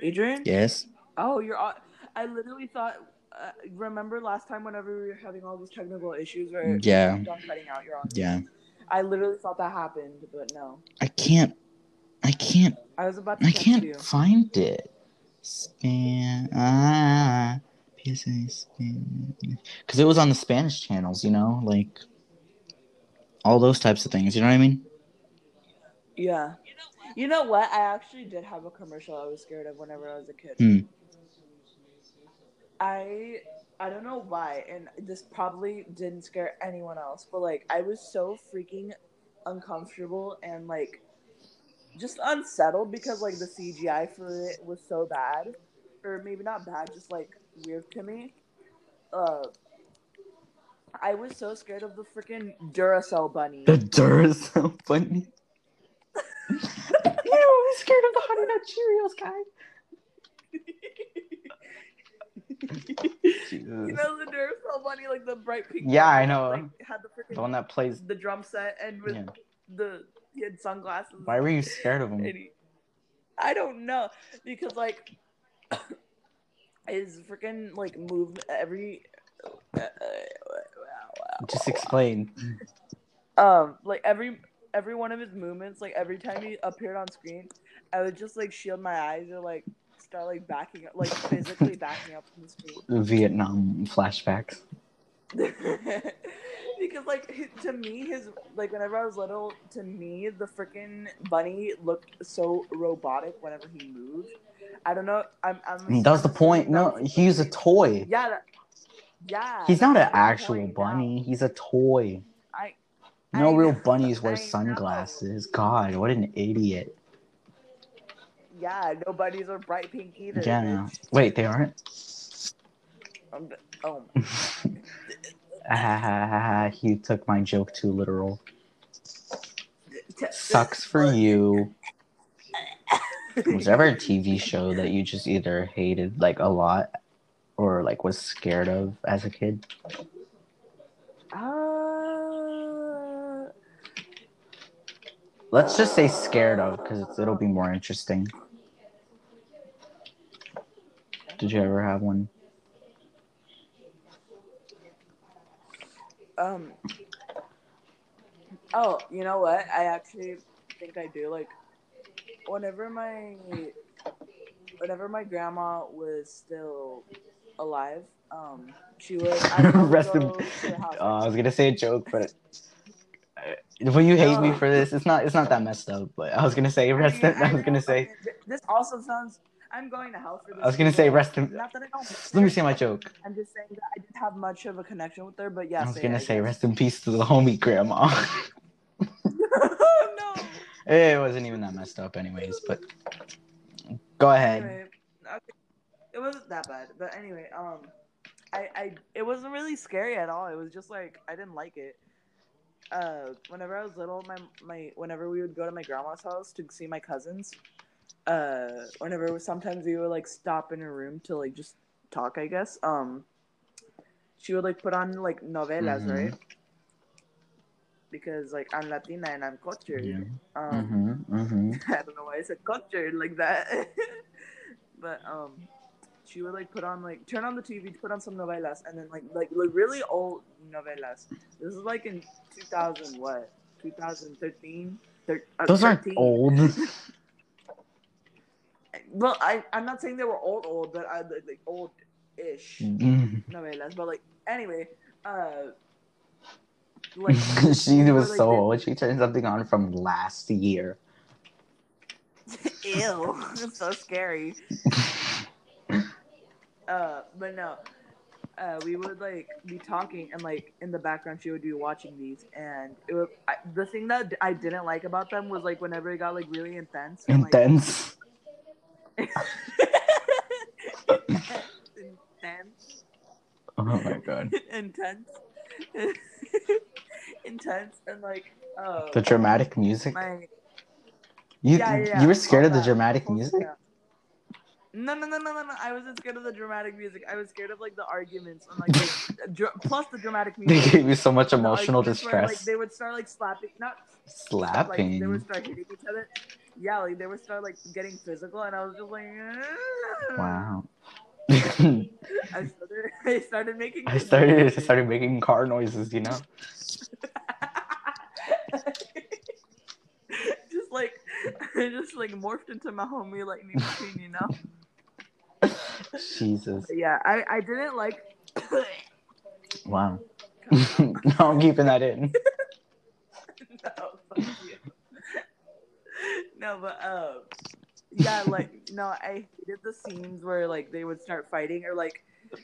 Adrian.
yes
Oh, you're. au- I literally thought. Uh, remember last time whenever we were having all these technical issues where
Yeah.
on cutting out your audio?
yeah
I literally thought that happened, but no.
I can't. I can't.
I was about to
I can't
you.
find it. Span. Ah. PSA Span. Because it was on the Spanish channels, you know, like all those types of things. You know what I mean?
Yeah. You know what? I actually did have a commercial I was scared of whenever I was a kid.
Hmm.
I I don't know why, and this probably didn't scare anyone else, but like I was so freaking uncomfortable and like just unsettled because like the CGI for it was so bad, or maybe not bad, just like weird to me. Uh, I was so scared of the freaking Duracell bunny.
The Duracell bunny. Ew, I'm scared of the Honey Nut Cheerios guy.
you know the Duracell bunny, like the bright pink.
Yeah,
one
I know.
Like, had the freaking
The one that plays.
the drum set and with
Yeah.
the he had sunglasses.
Why were you scared of him?
He- I don't know because like his freaking like move every.
Uh, uh, uh, Just explain.
Um, like every every one of his movements, like every time he appeared on screen, I would just like shield my eyes or like start like backing up, like physically backing up from the screen.
Vietnam flashbacks.
because like to me his like whenever i was little to me the freaking bunny looked so robotic whenever he moved i don't know i'm, I'm
That was the point. No, he's a toy.
yeah that, yeah
He's not an actual bunny. He's a toy. No real bunnies wear sunglasses. God, what an idiot.
yeah no bunnies are bright pink either
Yeah. Wait, they aren't?
Um, oh
Ah, he took my joke too literal. Sucks for you. Was there ever a TV show that you just either hated like a lot or like was scared of as a kid?
uh,
Let's just say scared of because it'll be more interesting. Did you ever have one?
Um. Oh, you know what? I actually think I do. Like, whenever my, whenever my grandma was still alive, um, she would. I would
Rest in-
to her house.
Uh, I was gonna say a joke, but will you hate me for this? It's not. It's not that messed up. But I was gonna say rest. In, I was gonna say.
This also sounds. I'm going to hell for this.
I was gonna say rest in.
Not that I don't.
Let me say my joke.
I'm just saying that I didn't have much of a connection with her, but yeah.
I was gonna say rest in peace to the homie grandma.
no.
it wasn't even that messed up, anyways. But go ahead.
Anyway, okay. it wasn't that bad, but anyway, um, I, I, it wasn't really scary at all. It was just like I didn't like it. Uh, whenever I was little, my my whenever we would go to my grandma's house to see my cousins, uh, whenever sometimes we would like stop in her room to like just talk, I guess. Um, she would like put on like novelas,
Mhm.
right? Because like I'm Latina and I'm cultured.
Yeah.
Um,
Mm-hmm. Mm-hmm.
I don't know why I said cultured like that. but um she would like put on like turn on the TV, put on some novelas and then like like, like really old novelas. This is like in 2000 what? 2013? Thir- uh,
Those aren't
13.
old.
Well, I I'm not saying they were old old, but I like, like old-ish
Mhm.
novelas. But like anyway, uh like
she was
like,
so
they-
old. She turned something on from last year.
Ew, it's so scary. Uh, but no, uh, we would like be talking, and like in the background, she would be watching these, and it would. I, the thing that I didn't like about them was like whenever it got like really intense. and, like-
Intense.
intense,
Oh my god.
intense, intense, and like uh,
The dramatic music.
my
You
yeah, yeah,
you were scared of the
that.
dramatic music?
that. No, no, no, no, no, no. I wasn't scared of the dramatic music. I was scared of like the arguments and like the, dr- plus the dramatic music.
They gave you so much
The
emotional
arguments where, like,
distress.
they would start like slapping, not
Slapping.
Like, they would start hitting each other. Yeah, like they would start like getting physical, and I was just like.
Wow.
I started, I started making.
I started I started making car noises, you know.
it just like morphed into my homie Lightning McQueen, you know.
Jesus.
Yeah, I I didn't like.
Wow. no, I'm keeping that in.
no, fuck you. no, but um, yeah, like no, I hated the scenes where like they would start fighting, or like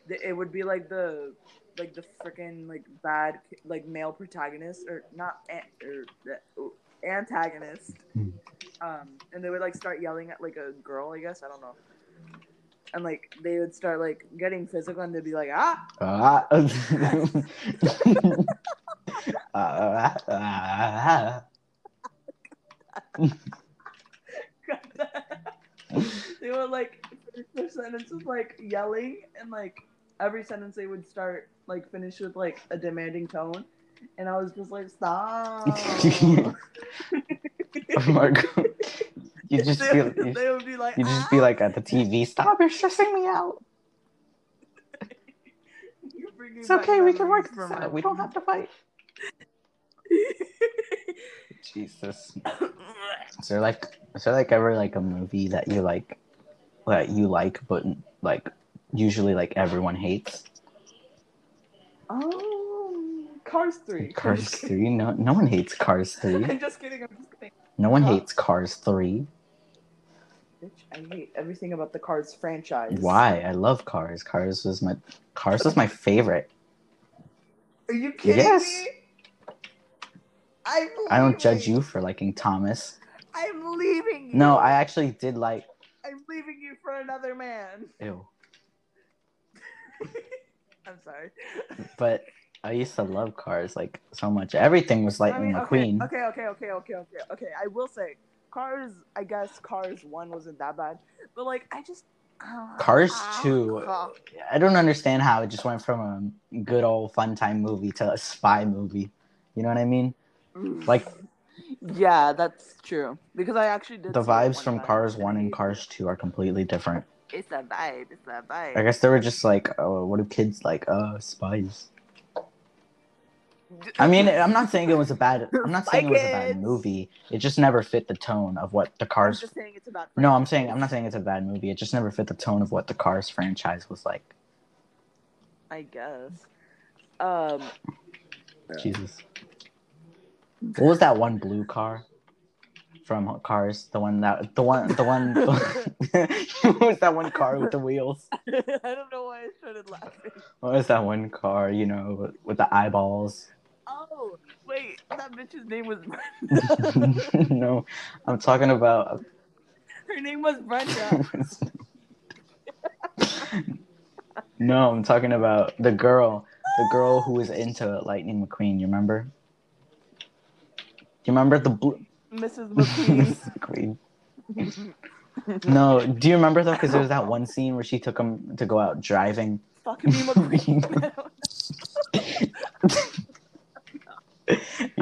it would be like the like the freaking like bad like male protagonist or not an- or the antagonist,
Hmm.
Um, and they would like start yelling at like a girl, I guess I don't know. And like they would start like getting physical, and they'd be like, "Ah,
Ah. Ah, ah,
they would like finish their sentences like yelling and like every sentence they would start like finish with like a demanding tone and I was just like stop
oh my god. You just
they,
feel you,
they would be like
you just
"Ah,
be like at the TV, stop, you're stressing me out.
you're
It's okay, we can work this out. We don't have to fight. Jesus. Is there like is there like ever like a movie that you like that you like but like usually like everyone hates?
oh Cars 3
Cars three? No no one hates Cars three.
I'm just kidding I'm just kidding
No one
Huh?
hates Cars three.
Bitch, I hate everything about the Cars franchise
Why? I love Cars. Cars was my Cars was my favorite.
are you kidding
Yes.
me I'm
I don't judge you for liking Thomas.
I'm leaving you.
No, I actually did like
I'm leaving you for another man.
ew.
I'm sorry.
But I used to love Cars like so much. Everything was
I
Lightning
mean,
McQueen.
okay, okay, okay, okay, okay, okay, okay. I will say, Cars. I guess Cars One wasn't that bad, but like, I just. uh,
Cars
ah,
2,
ah.
I don't understand how it just went from a good old fun time movie to a spy movie. You know what I mean? Like
Yeah, that's true. Because I actually did.
the vibes from Cars 1 and Cars 2 are completely different.
It's a vibe. It's a vibe.
I guess they were just like, oh, what do kids like? Uh, spies. I mean, I'm not saying it was a bad. I'm not saying it was a bad movie. It just never fit the tone of what the
I'm
Cars.
just saying it's about.
No, I'm saying I'm not saying it's a bad movie. It just never fit the tone of what the Cars franchise was like.
I guess. Um.
Jesus. What was that one blue car from Cars? The one that the one the one. what was that one car with the wheels?
I don't know why I started laughing.
What was that one car? You know, with the eyeballs.
Oh, wait, that bitch's name was Brenda.
no, I'm talking about.
Her name was Brenda.
no, I'm talking about the girl, the girl who was into Lightning McQueen. You remember? Do you remember the blue
Mrs. McQueen.
McQueen? No, do you remember though? Because there was that one scene where she took him to go out driving.
Fucking me McQueen.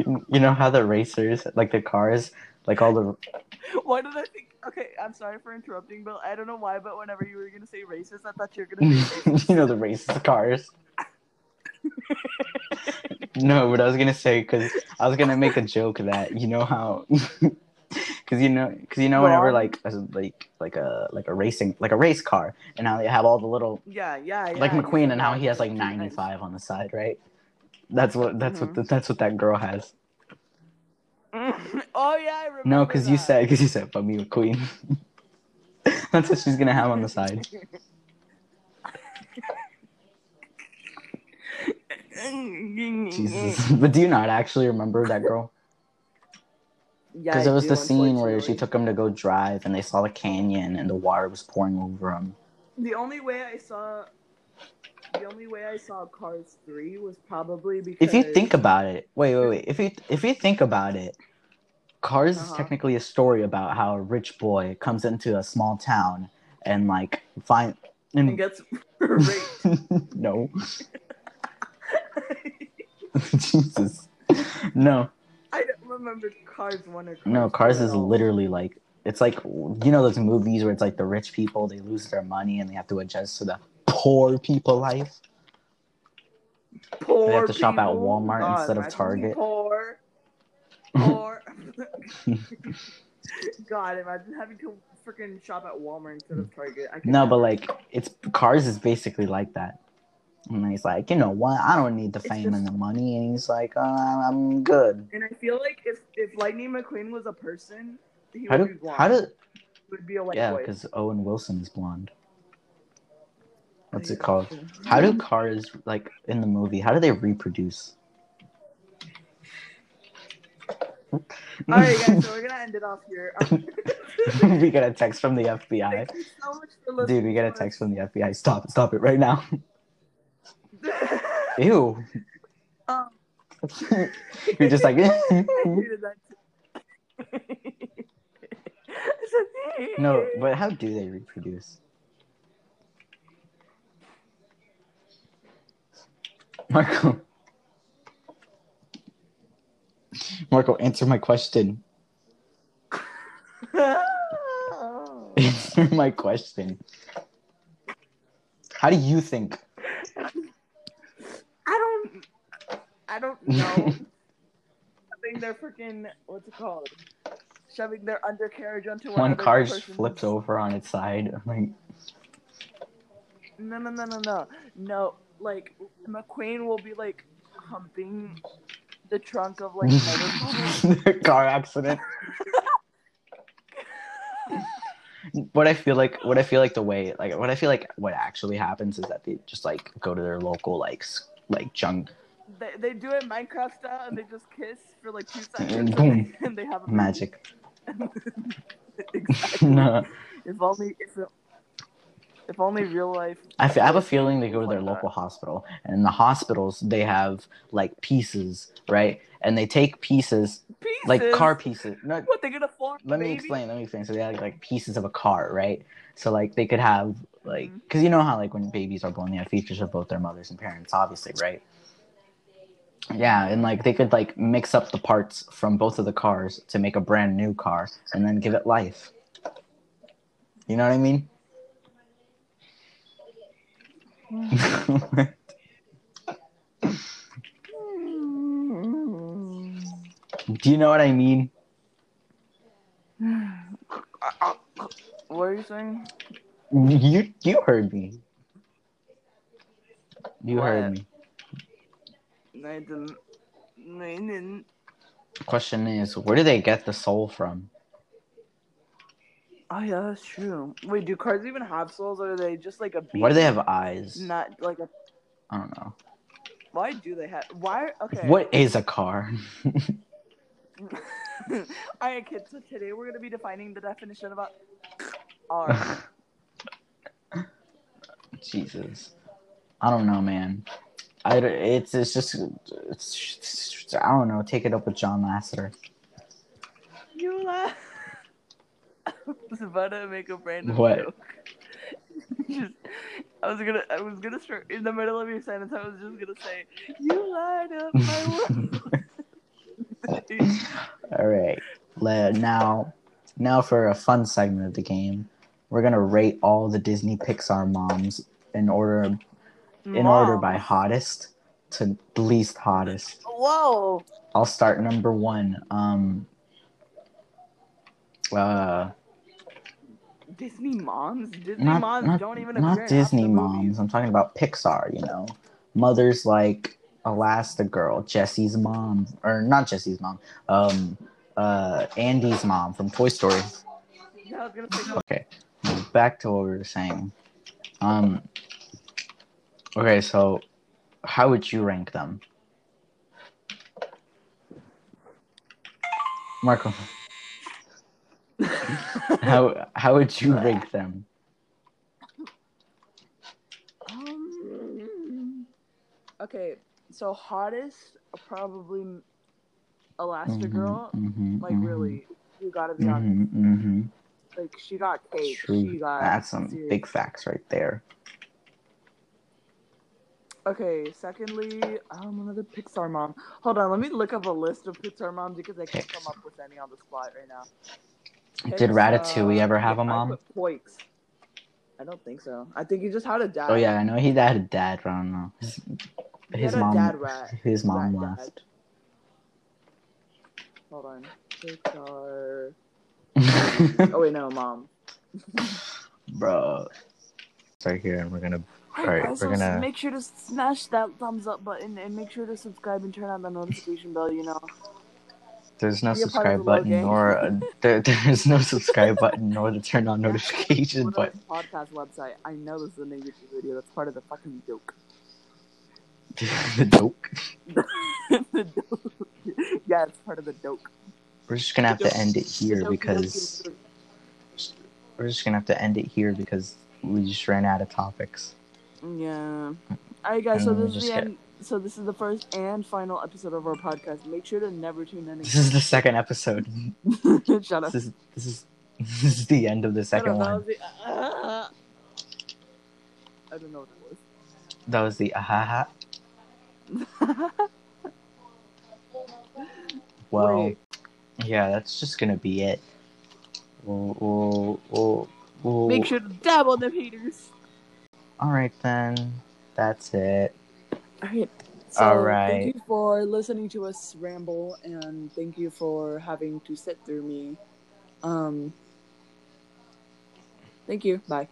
You, know how the racers, like the cars, like all the
why did I think? Okay, I'm sorry for interrupting, Bill. I don't know why, but whenever you were gonna say racers, I thought you were gonna say
you know the racist cars. no, but I was gonna say because I was gonna make a joke that you know how, because you know, because you know whenever like a, like like a like a racing like a race car, and how they have all the little
yeah, yeah, yeah.
like McQueen, and how he has like ninety five on the side, right? That's what that's what
Mhm.
the, that's what that girl has.
oh yeah, I remember.
No, because you said because you said but me queen that's what she's gonna have on the side. Jesus, but do you not actually remember that girl?
Yeah,
Because it was
do,
the scene where she took him to go drive, and they saw the canyon, and the water was pouring over him.
The only way I saw, the only way I saw Cars three was probably because
If you think about it, wait, wait, wait. If you if you think about it, Cars is
Uh-huh.
technically a story about how a rich boy comes into a small town and like find
and
and
gets raped.
no, Jesus, no,
I don't remember Cars one or Cars
no. Cars is literally like it's like you know those movies where it's like the rich people they lose their money and they have to adjust to the poor people life.
poor
They have to shop at. Walmart
God,
instead of
imagine
Target.
Poor, poor. God, imagine having to freaking shop at Walmart instead of Target. I could
No, but like it's cars is basically like that. And he's like, you know what? I don't need the
It's
fame and the money. And he's like, uh, I'm good.
And I feel like if if Lightning McQueen was a person, he
How
would
do
be blonde.
how do
would be a white
yeah?
boy.
Because Owen Wilson is blonde. What's it called? How do cars like in the movie? How do they reproduce?
All right, guys. So we're gonna end it off here.
We get a text from the FBI.
So much for listening.
Dude, we get a text from the FBI. Stop it, stop it right now. Ew.
um,
You're just like,
I hated that too. I said,
no, but how do they reproduce? Marco. Marco, answer my question. Answer my question. How do you think?
I don't. I don't know. I think they're freaking. What's it called? Shoving their undercarriage onto
One car just flips over on its side. Like,
No, no, no, no, no, no. Like mm-hmm. McQueen will be like humping the trunk of like motorcycle.
car accident. what I feel like, what I feel like the way, like what I feel like, what actually happens is that they just like go to their local like like junk
they, they do it Minecraft style and they just kiss for like two seconds
And
and,
boom.
they, and they have a
magic.
exactly.
no,
If only if it, if only real life.
I, have a feeling they go to their
Like that.
local hospital, and in the hospitals they have like pieces, right? And they take pieces,
Pieces.
like car pieces. No,
What they gonna form?
let me explain. Let me explain. So they have like pieces of a car, right? So like they could have like,
Mhm.
because you know how like when babies are born, they have features of both their mothers and parents, obviously, right? Yeah, and like they could like mix up the parts from both of the cars to make a brand new car, and then give it life. You know what I mean? Do you know what I mean?
What are you saying?
You you heard me. You
What?
heard me.
No, I didn't. No, I didn't.
Question is, where do they get the soul from?
Oh yeah, that's true. Wait, do cars even have souls, or are they just like a? Beat?
Why do they have eyes?
Not like a.
I don't know.
Why do they have? Why? Okay.
What is a car?
All right, kids. So today we're gonna be defining the definition of a R.
Jesus, I don't know, man. I it's it's just it's, I don't know. Take it up with John Lasseter.
you laugh. I was about to make a random
What?
joke. just, I was gonna, I was gonna start in the middle of your sentence. I was just gonna say, "You light up my world."
All right, let now now for a fun segment of the game, we're gonna rate all the Disney Pixar moms in order in order by hottest to least hottest.
Whoa.
I'll start number one. Um. Uh,
Disney moms? Disney
not
moms
not,
don't even
not
appear in half
Disney moms. I'm talking about Pixar. You know, mothers like Elastigirl, Jesse's mom, or not Jesse's mom. Um, uh, Andy's mom from Toy Story.
Yeah, I was gonna say,
Okay, back to what we were saying. Um. Okay, so how would you rank them, Marco? How how would you rank them?
um, okay, so hottest probably Elastigirl.
Mhm,
Like
mhm,
really, you gotta be honest.
mhm, mhm.
Like she got cake.
True.
She got.
That's some
serious.
big facts right there.
Okay, secondly, um, another Pixar mom. Hold on, let me look up a list of Pixar moms because I can't come up with any on the spot right now.
Did Ratatouille
Pixar-
ever have a mom?
put Poix. I don't think so. I think he just had a dad.
Oh yeah, I know he had a dad, but I don't know. His, his mom,
dad rat.
his mom
Rat
left.
dad. Hold on. Pixar Oh wait, no, mom.
bro. Right here, and we're gonna. Alright,
guys,
we're gonna-
make sure to smash that thumbs up button and make sure to subscribe and turn on the notification bell. You know.
There's no
Be a part of
subscribe button,
Gang.
nor a, there, there's no subscribe button, nor the turn on notification button.
podcast website. I know this is a negative video. That's part of the fucking joke.
the joke.
the joke. Yeah, it's part of the joke.
We're just gonna have to end it here because we're just gonna have to end it here because we just ran out of topics.
Yeah. All right, guys. So
And we
this is the
get-
end. So this is the first and final episode of our podcast. Make sure to never tune in. Again.
This is the second episode.
Shut up.
This is this is this is the end of the second one.
the- ah. I don't know what that was.
That was the ahaha. Well,
Wait.
yeah, that's just gonna be it. We'll, we'll, we'll, we'll-
Make sure to dab on them haters.
All right then, that's it.
All right. So
All right.
Thank you for listening to us ramble, and thank you for having to sit through me. Um. Thank you. Bye.